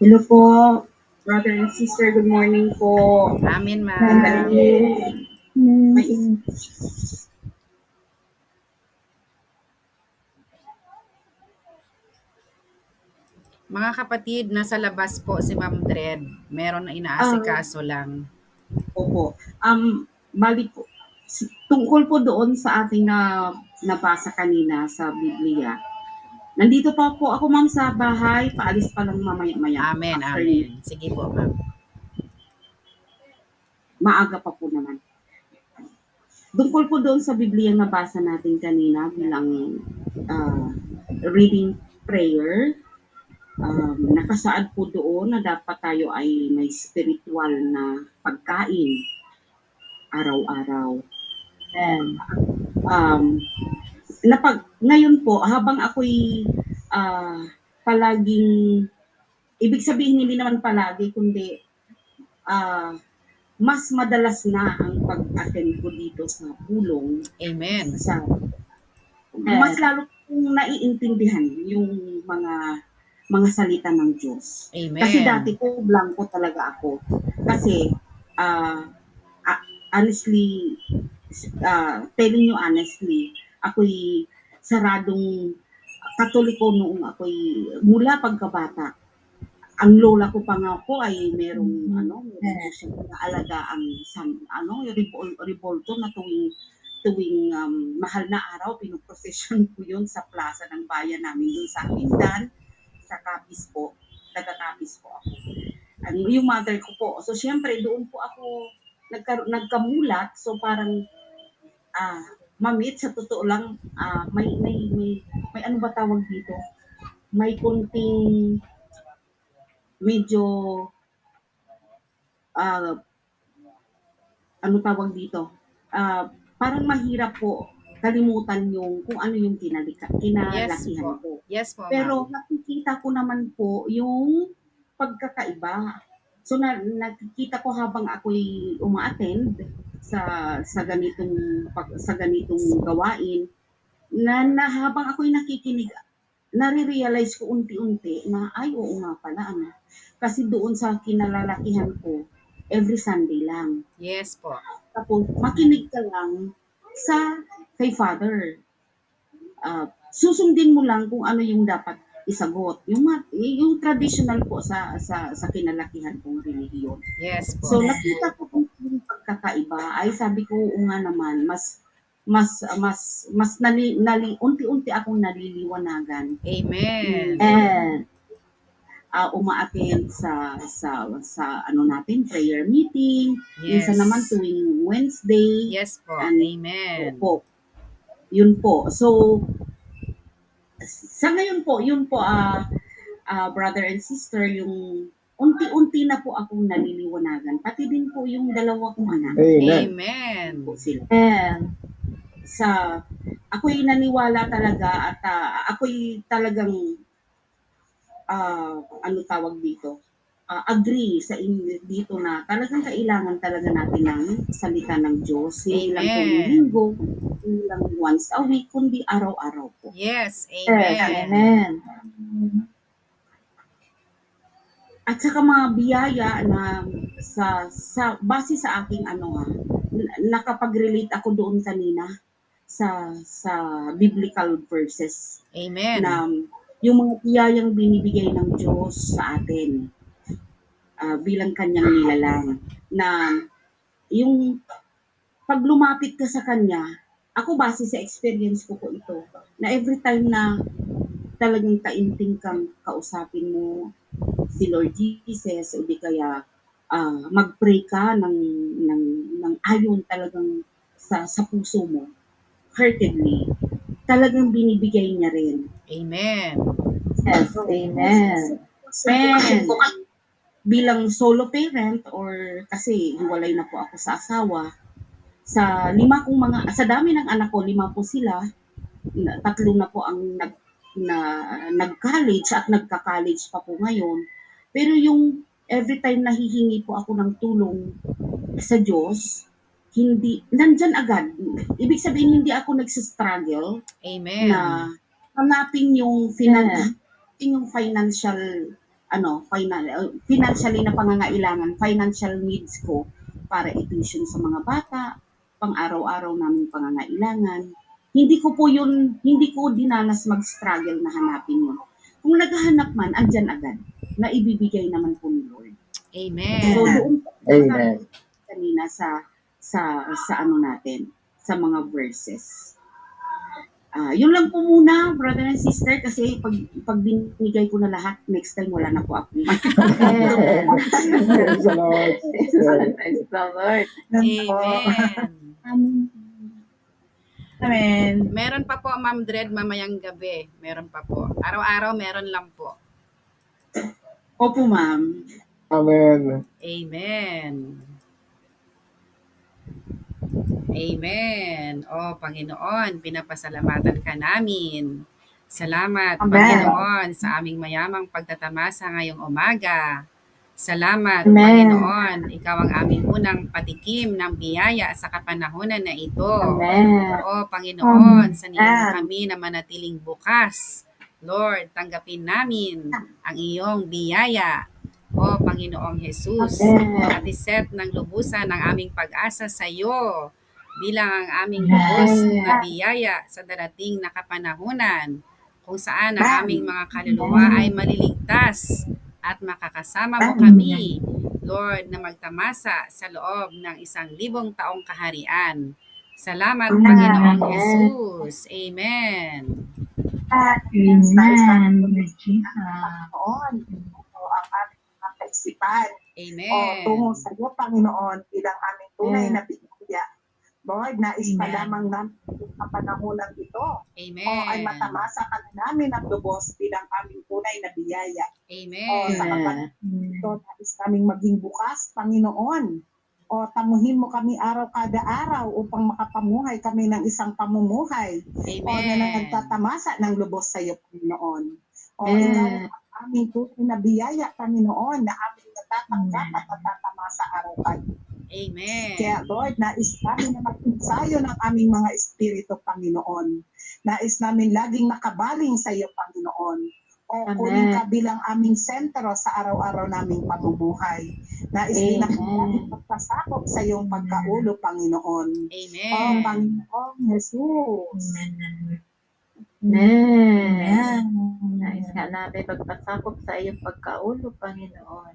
Hello po, brother and sister. Good morning po. Amen, ma'am. May, Mga kapatid, nasa labas po si Ma'am Dred. Meron na inaasikaso lang. opo. Um, bali po, tungkol po doon sa ating na nabasa kanina sa Biblia. Nandito pa po ako ma'am sa bahay, paalis pa lang mamaya-maya. Amen, After amen. Sige po, ma'am. maaga pa po naman. Tungkol po doon sa Biblia na nabasa natin kanina bilang ah, reading prayer, um, nakasaad po doon na dapat tayo ay may spiritual na pagkain araw-araw. And, um, napag, ngayon po, habang ako'y ah, palaging, ibig sabihin hindi naman palagi, kundi ah, mas madalas na ang pag-attend ko dito sa pulong Amen. sa mas lalo kong naiintindihan yung mga mga salita ng Diyos. Amen. Kasi dati po blanco talaga ako. Kasi ah, honestly ah, telling you honestly, ako'y saradong katoliko noong ako'y mula pagkabata. Ang lola ko pa nga po ay merong ano, meron po siyang alaga ang san, ano, ribol, ribolto na tuwing tuwing um, mahal na araw, pinoprocession ko yun sa plaza ng bayan namin dun sa Mindan, sa Capiz po. Taga-Capiz po ako. Ang, yung mother ko po. So, syempre, doon po ako nagka, nagkamulat. So, parang, ah, mamit, sa totoo lang, ah, may, may, may, may ano ba tawag dito? May kunting medyo ah ano tawag dito? Ah, parang mahirap po kalimutan yung kung ano yung kinalika, kinalakihan Yes ko. Yes po, Pero nakikita ko naman po yung pagkakaiba. So na, nakikita ko habang ako'y uma-attend sa sa ganitong pag, sa ganitong gawain na, na habang ako'y nakikinig nare-realize ko unti-unti na ay oo nga pala ano. Kasi doon sa kinalalakihan ko, every Sunday lang. Yes po. Tapos makinig ka lang sa kay Father. Ah, susundin mo lang kung ano yung dapat isagot. Yung yung traditional po sa sa sa kinalakihan kong relihiyon. Yes po. So nakita ko kung yung pagkakaiba ay sabi ko oo nga naman mas mas mas mas nali, nali unti-unti akong naliliwanagan Amen. and uh, umaattend sa sa sa ano natin prayer meeting Yes. minsan naman tuwing Wednesday Yes po. And- Amen. po yun po so sa ngayon po yun po ah ah, brother and sister yung unti-unti na po akong naliliwanagan pati din po yung dalawa kong anak Amen. Amen. po sila Amen. sa ako'y naniwala talaga at ah, ako'y talagang ah, ano tawag dito ah, agree sa in, dito na talagang kailangan talaga natin ng salita ng Diyos hindi lang Amen. tuwing linggo hindi lang once a week kundi araw-araw po Yes. Yes. Amen. Amen. At saka mga biyaya na sa sa base sa aking ano ha n- nakapag-relate ako doon kanina sa sa biblical verses Amen. na yung mga biyayang binibigay ng Diyos sa atin ah, bilang kanyang nilalang na yung pag lumapit ka sa kanya ako base sa experience ko po ito na every time na talagang taimtim kang kausapin mo si Lord Jesus o di kaya ah, mag-pray ka ng, ng, ng ayon talagang sa, sa puso mo heartedly talagang binibigay niya rin Amen. Yes. Amen. And bilang solo parent or kasi hiwalay na po ako sa asawa, sa lima kong mga, sa dami ng anak ko, lima po sila, tatlo na po ang nag, na, nag-college at nagka-college pa po ngayon. Pero yung every time nahihingi po ako ng tulong sa Diyos, hindi, nandyan agad. Ibig sabihin, hindi ako nagsistruggle Amen. na hanapin yung finan Yeah. yung financial ano finan uh, financially na pangangailangan financial needs ko para i-tuition sa mga bata pang araw-araw naming pangangailangan hindi ko po yun hindi ko dinanas mag-struggle na hanapin yun kung naghahanap man andyan agad na ibibigay naman po ni Lord so Amen. doon po Amen. kanina sa sa sa ano natin sa mga verses. Ah, yun lang po muna, brother and sister, kasi pag, pag binigay ko na lahat, next time wala na po ako. Praise the Lord. Praise the Lord. Amen. Amen. Meron pa po, Ma'am Dred, mamayang gabi. Meron pa po. Araw-araw, meron lang po. Opo, ma'am. Amen. Amen. Amen. O, Panginoon, pinapasalamatan ka namin. Salamat, Amen. Panginoon, sa aming mayamang pagtatamasa ngayong umaga. Salamat, Amen. Panginoon. Ikaw ang aming unang patikim ng biyaya sa kapanahonan na ito. Amen. O Panginoon, sa Amen. kami na manatiling bukas. Lord, tanggapin namin ang iyong biyaya. O Panginoong Jesus, Amen. at iset ng lubusan ang aming pag-asa sa iyo bilang ang aming lubos na biyaya sa darating na kapanahunan kung saan ang aming mga kaluluwa ay maliligtas at makakasama mo kami, Lord, na magtamasa sa loob ng isang libong taong kaharian. Salamat, Panginoong Jesus. Amen. At Amen. Panginoon, ito ang aming mga kaisipan. O Amen. tungo sa iyo, Panginoon, bilang aming tunay Amen. na bigya. Lord, nais pa Amen. lamang namin ang panahonan ito. O ay Amen. matamasa ka na namin ang lubos bilang aming tunay na biyaya. O sa Amen. Amen. ito, nais kaming maging bukas, Panginoon. O tamuhin mo kami araw kada araw upang makapamuhay kami ng isang pamumuhay. O na Amen. nagtatamasa ng lubos sa iyo, Panginoon. O Amen. ikaw ang aming tunay na biyaya, Panginoon, na aming natatanggap at natatamasa araw kada Amen. Kaya Lord, nais namin na mag-ensayo ng aming mga espiritu, Panginoon. Nais namin laging nakabaling sa iyo, Panginoon. O Amen. kunin ka bilang aming sentro sa araw-araw naming pamumuhay. Nais din Amen. namin magpasakop sa iyong pagkaulo, Panginoon. O Amen. Panginoon Jesus. Amen. Nais nga namin magpasakop sa iyong pagkaulo, Panginoon.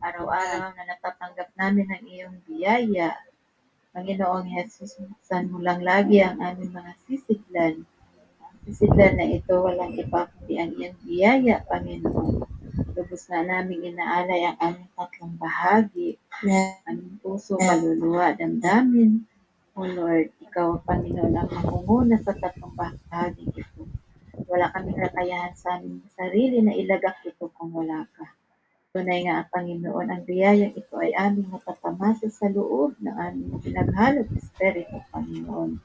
Araw-araw na natatanggap namin ang iyong biyaya. Panginoong Jesus, buksan mo lang lagi ang aming mga sisiglan. Ang sisiglan na ito, walang iba kundi ang iyong biyaya, Panginoon. Lubos na namin inaalay ang aming tatlong bahagi. Aming puso, kaluluwa, damdamin. O Lord, Ikaw ang Panginoon ang mangunguna sa tatlong bahagi ito. Wala kaming kakayahan sa aming sarili na ilagak ito kung wala ka. Tunay nga ang Panginoon, ang biyayang ito ay aming matatamasa sa loob ng aming pinaghalog Espiritu, Panginoon.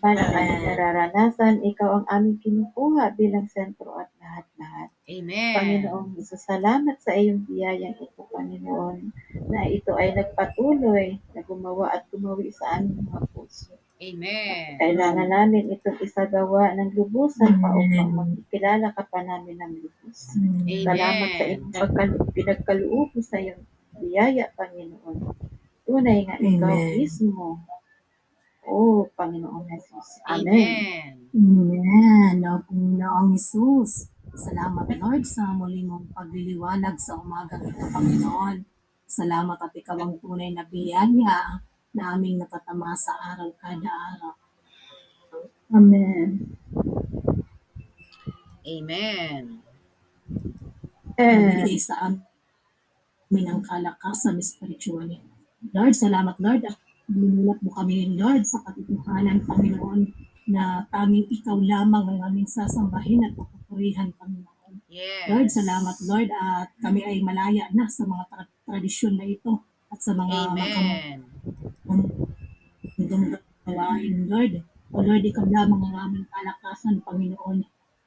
Para namin nararanasan, ikaw ang aming kinukuha bilang sentro at lahat-lahat. Amen. Panginoong Isus, salamat sa iyong biyayang ito, Panginoon, na ito ay nagpatuloy na gumawa at gumawi sa aming mga puso. Amen. Kailangan namin itong isagawa ng lubusan pa upang magkilala ka pa namin ng lubos. Salamat sa iyong pagkalu- pinagkaloob mo sa iyong biyaya, Panginoon. Tunay nga ikaw mismo. Oh, Panginoong Jesus. Amen. Amen. Amen. O Panginoong Isus. Salamat Lord sa muli mong pagliliwanag sa umagang ito, Panginoon. Salamat at ikaw ang tunay na biyaya na aming natatama sa araw kada araw. Amen. Amen. Nabigay sa amin ang kalakasan spiritually. Lord, salamat Lord at binulat mo kami Lord sa katotohanan, Panginoon, na tanging ikaw lamang ang aming sasambahin at papupurihan, Panginoon. Yes. Lord, salamat Lord at kami ay malaya na sa mga tra- tradisyon na ito at sa mga Amen. magandang Lord. O Lord, ikaw lamang ang aming kalakasan, Panginoon.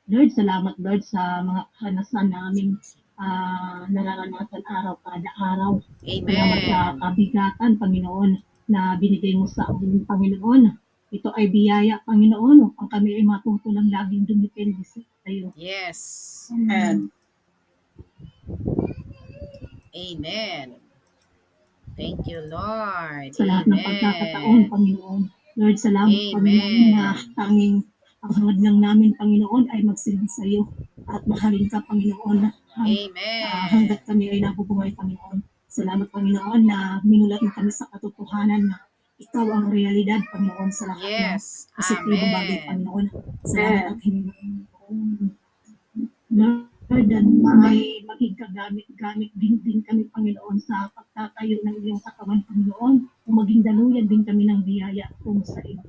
Lord, salamat Lord sa mga kanasan naming ah, nararanasan araw kada araw. Salamat sa Amen. kabigatan, Panginoon, na binigay mo sa amin, Panginoon. Ito ay biyaya, Panginoon, upang kami ay matuto lang laging dumipende sa iyo. Yes. Amen. Amen. Thank you, Lord. sa lahat ng pagkakataon, Amen. Panginoon. Lord, salamat, Amen. Panginoon, na tanging ang hangad lang namin, Panginoon, ay magsilbi sa iyo at mahalin ka, Panginoon, hang, Amen. hanggat kami ay nabubuhay, Panginoon. Salamat, Panginoon, na minulat mo kami sa katotohanan na ikaw ang realidad, Panginoon, sa lahat ng Yes. positibo bagay, Amen. Panginoon. Salamat at hindi Lord, at may maging kagamit-gamit din din kami, Panginoon, sa pagtatayo ng iyong katawan, Panginoon. O maging daluyan din kami ng biyaya kung sa iyo.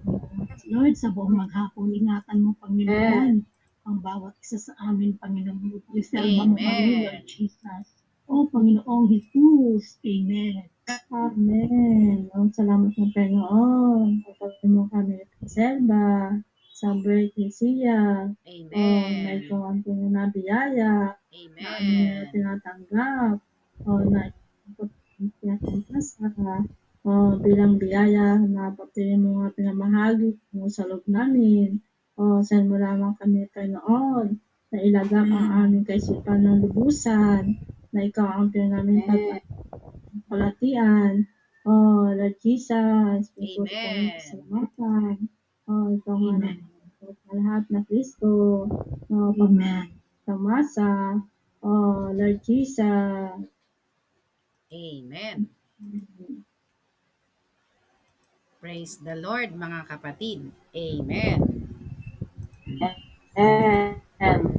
Lord, sa buong maghapon, ingatan mo, Panginoon, ang bawat isa sa amin, Panginoon. Reserva mo kami. Lord Jesus. O Panginoong Jesus. Amen. Amen. Ang salamat ng Panginoon. Kapag mo kami reserva sa Ecclesia. Oh, may Amen. kawang na biyaya. Na aming Amen. tinatanggap. O na tinatanggap sa o bilang biyaya na patuloy mo nga pinamahagi mo sa loob namin. O saan mo lamang kami Panginoon na ilagak ang aming kaisipan ng lubusan na ikaw ang pinag namin pagpalatian. Oh, Lord Jesus, Amen. pasalamatan. Oh, ikaw nga na Amen. Sa lahat na Kristo. Oh, Amen. pagtamasa. Oh, Lord Jesus. Amen. Praise the Lord, mga kapatid. Amen. Amen.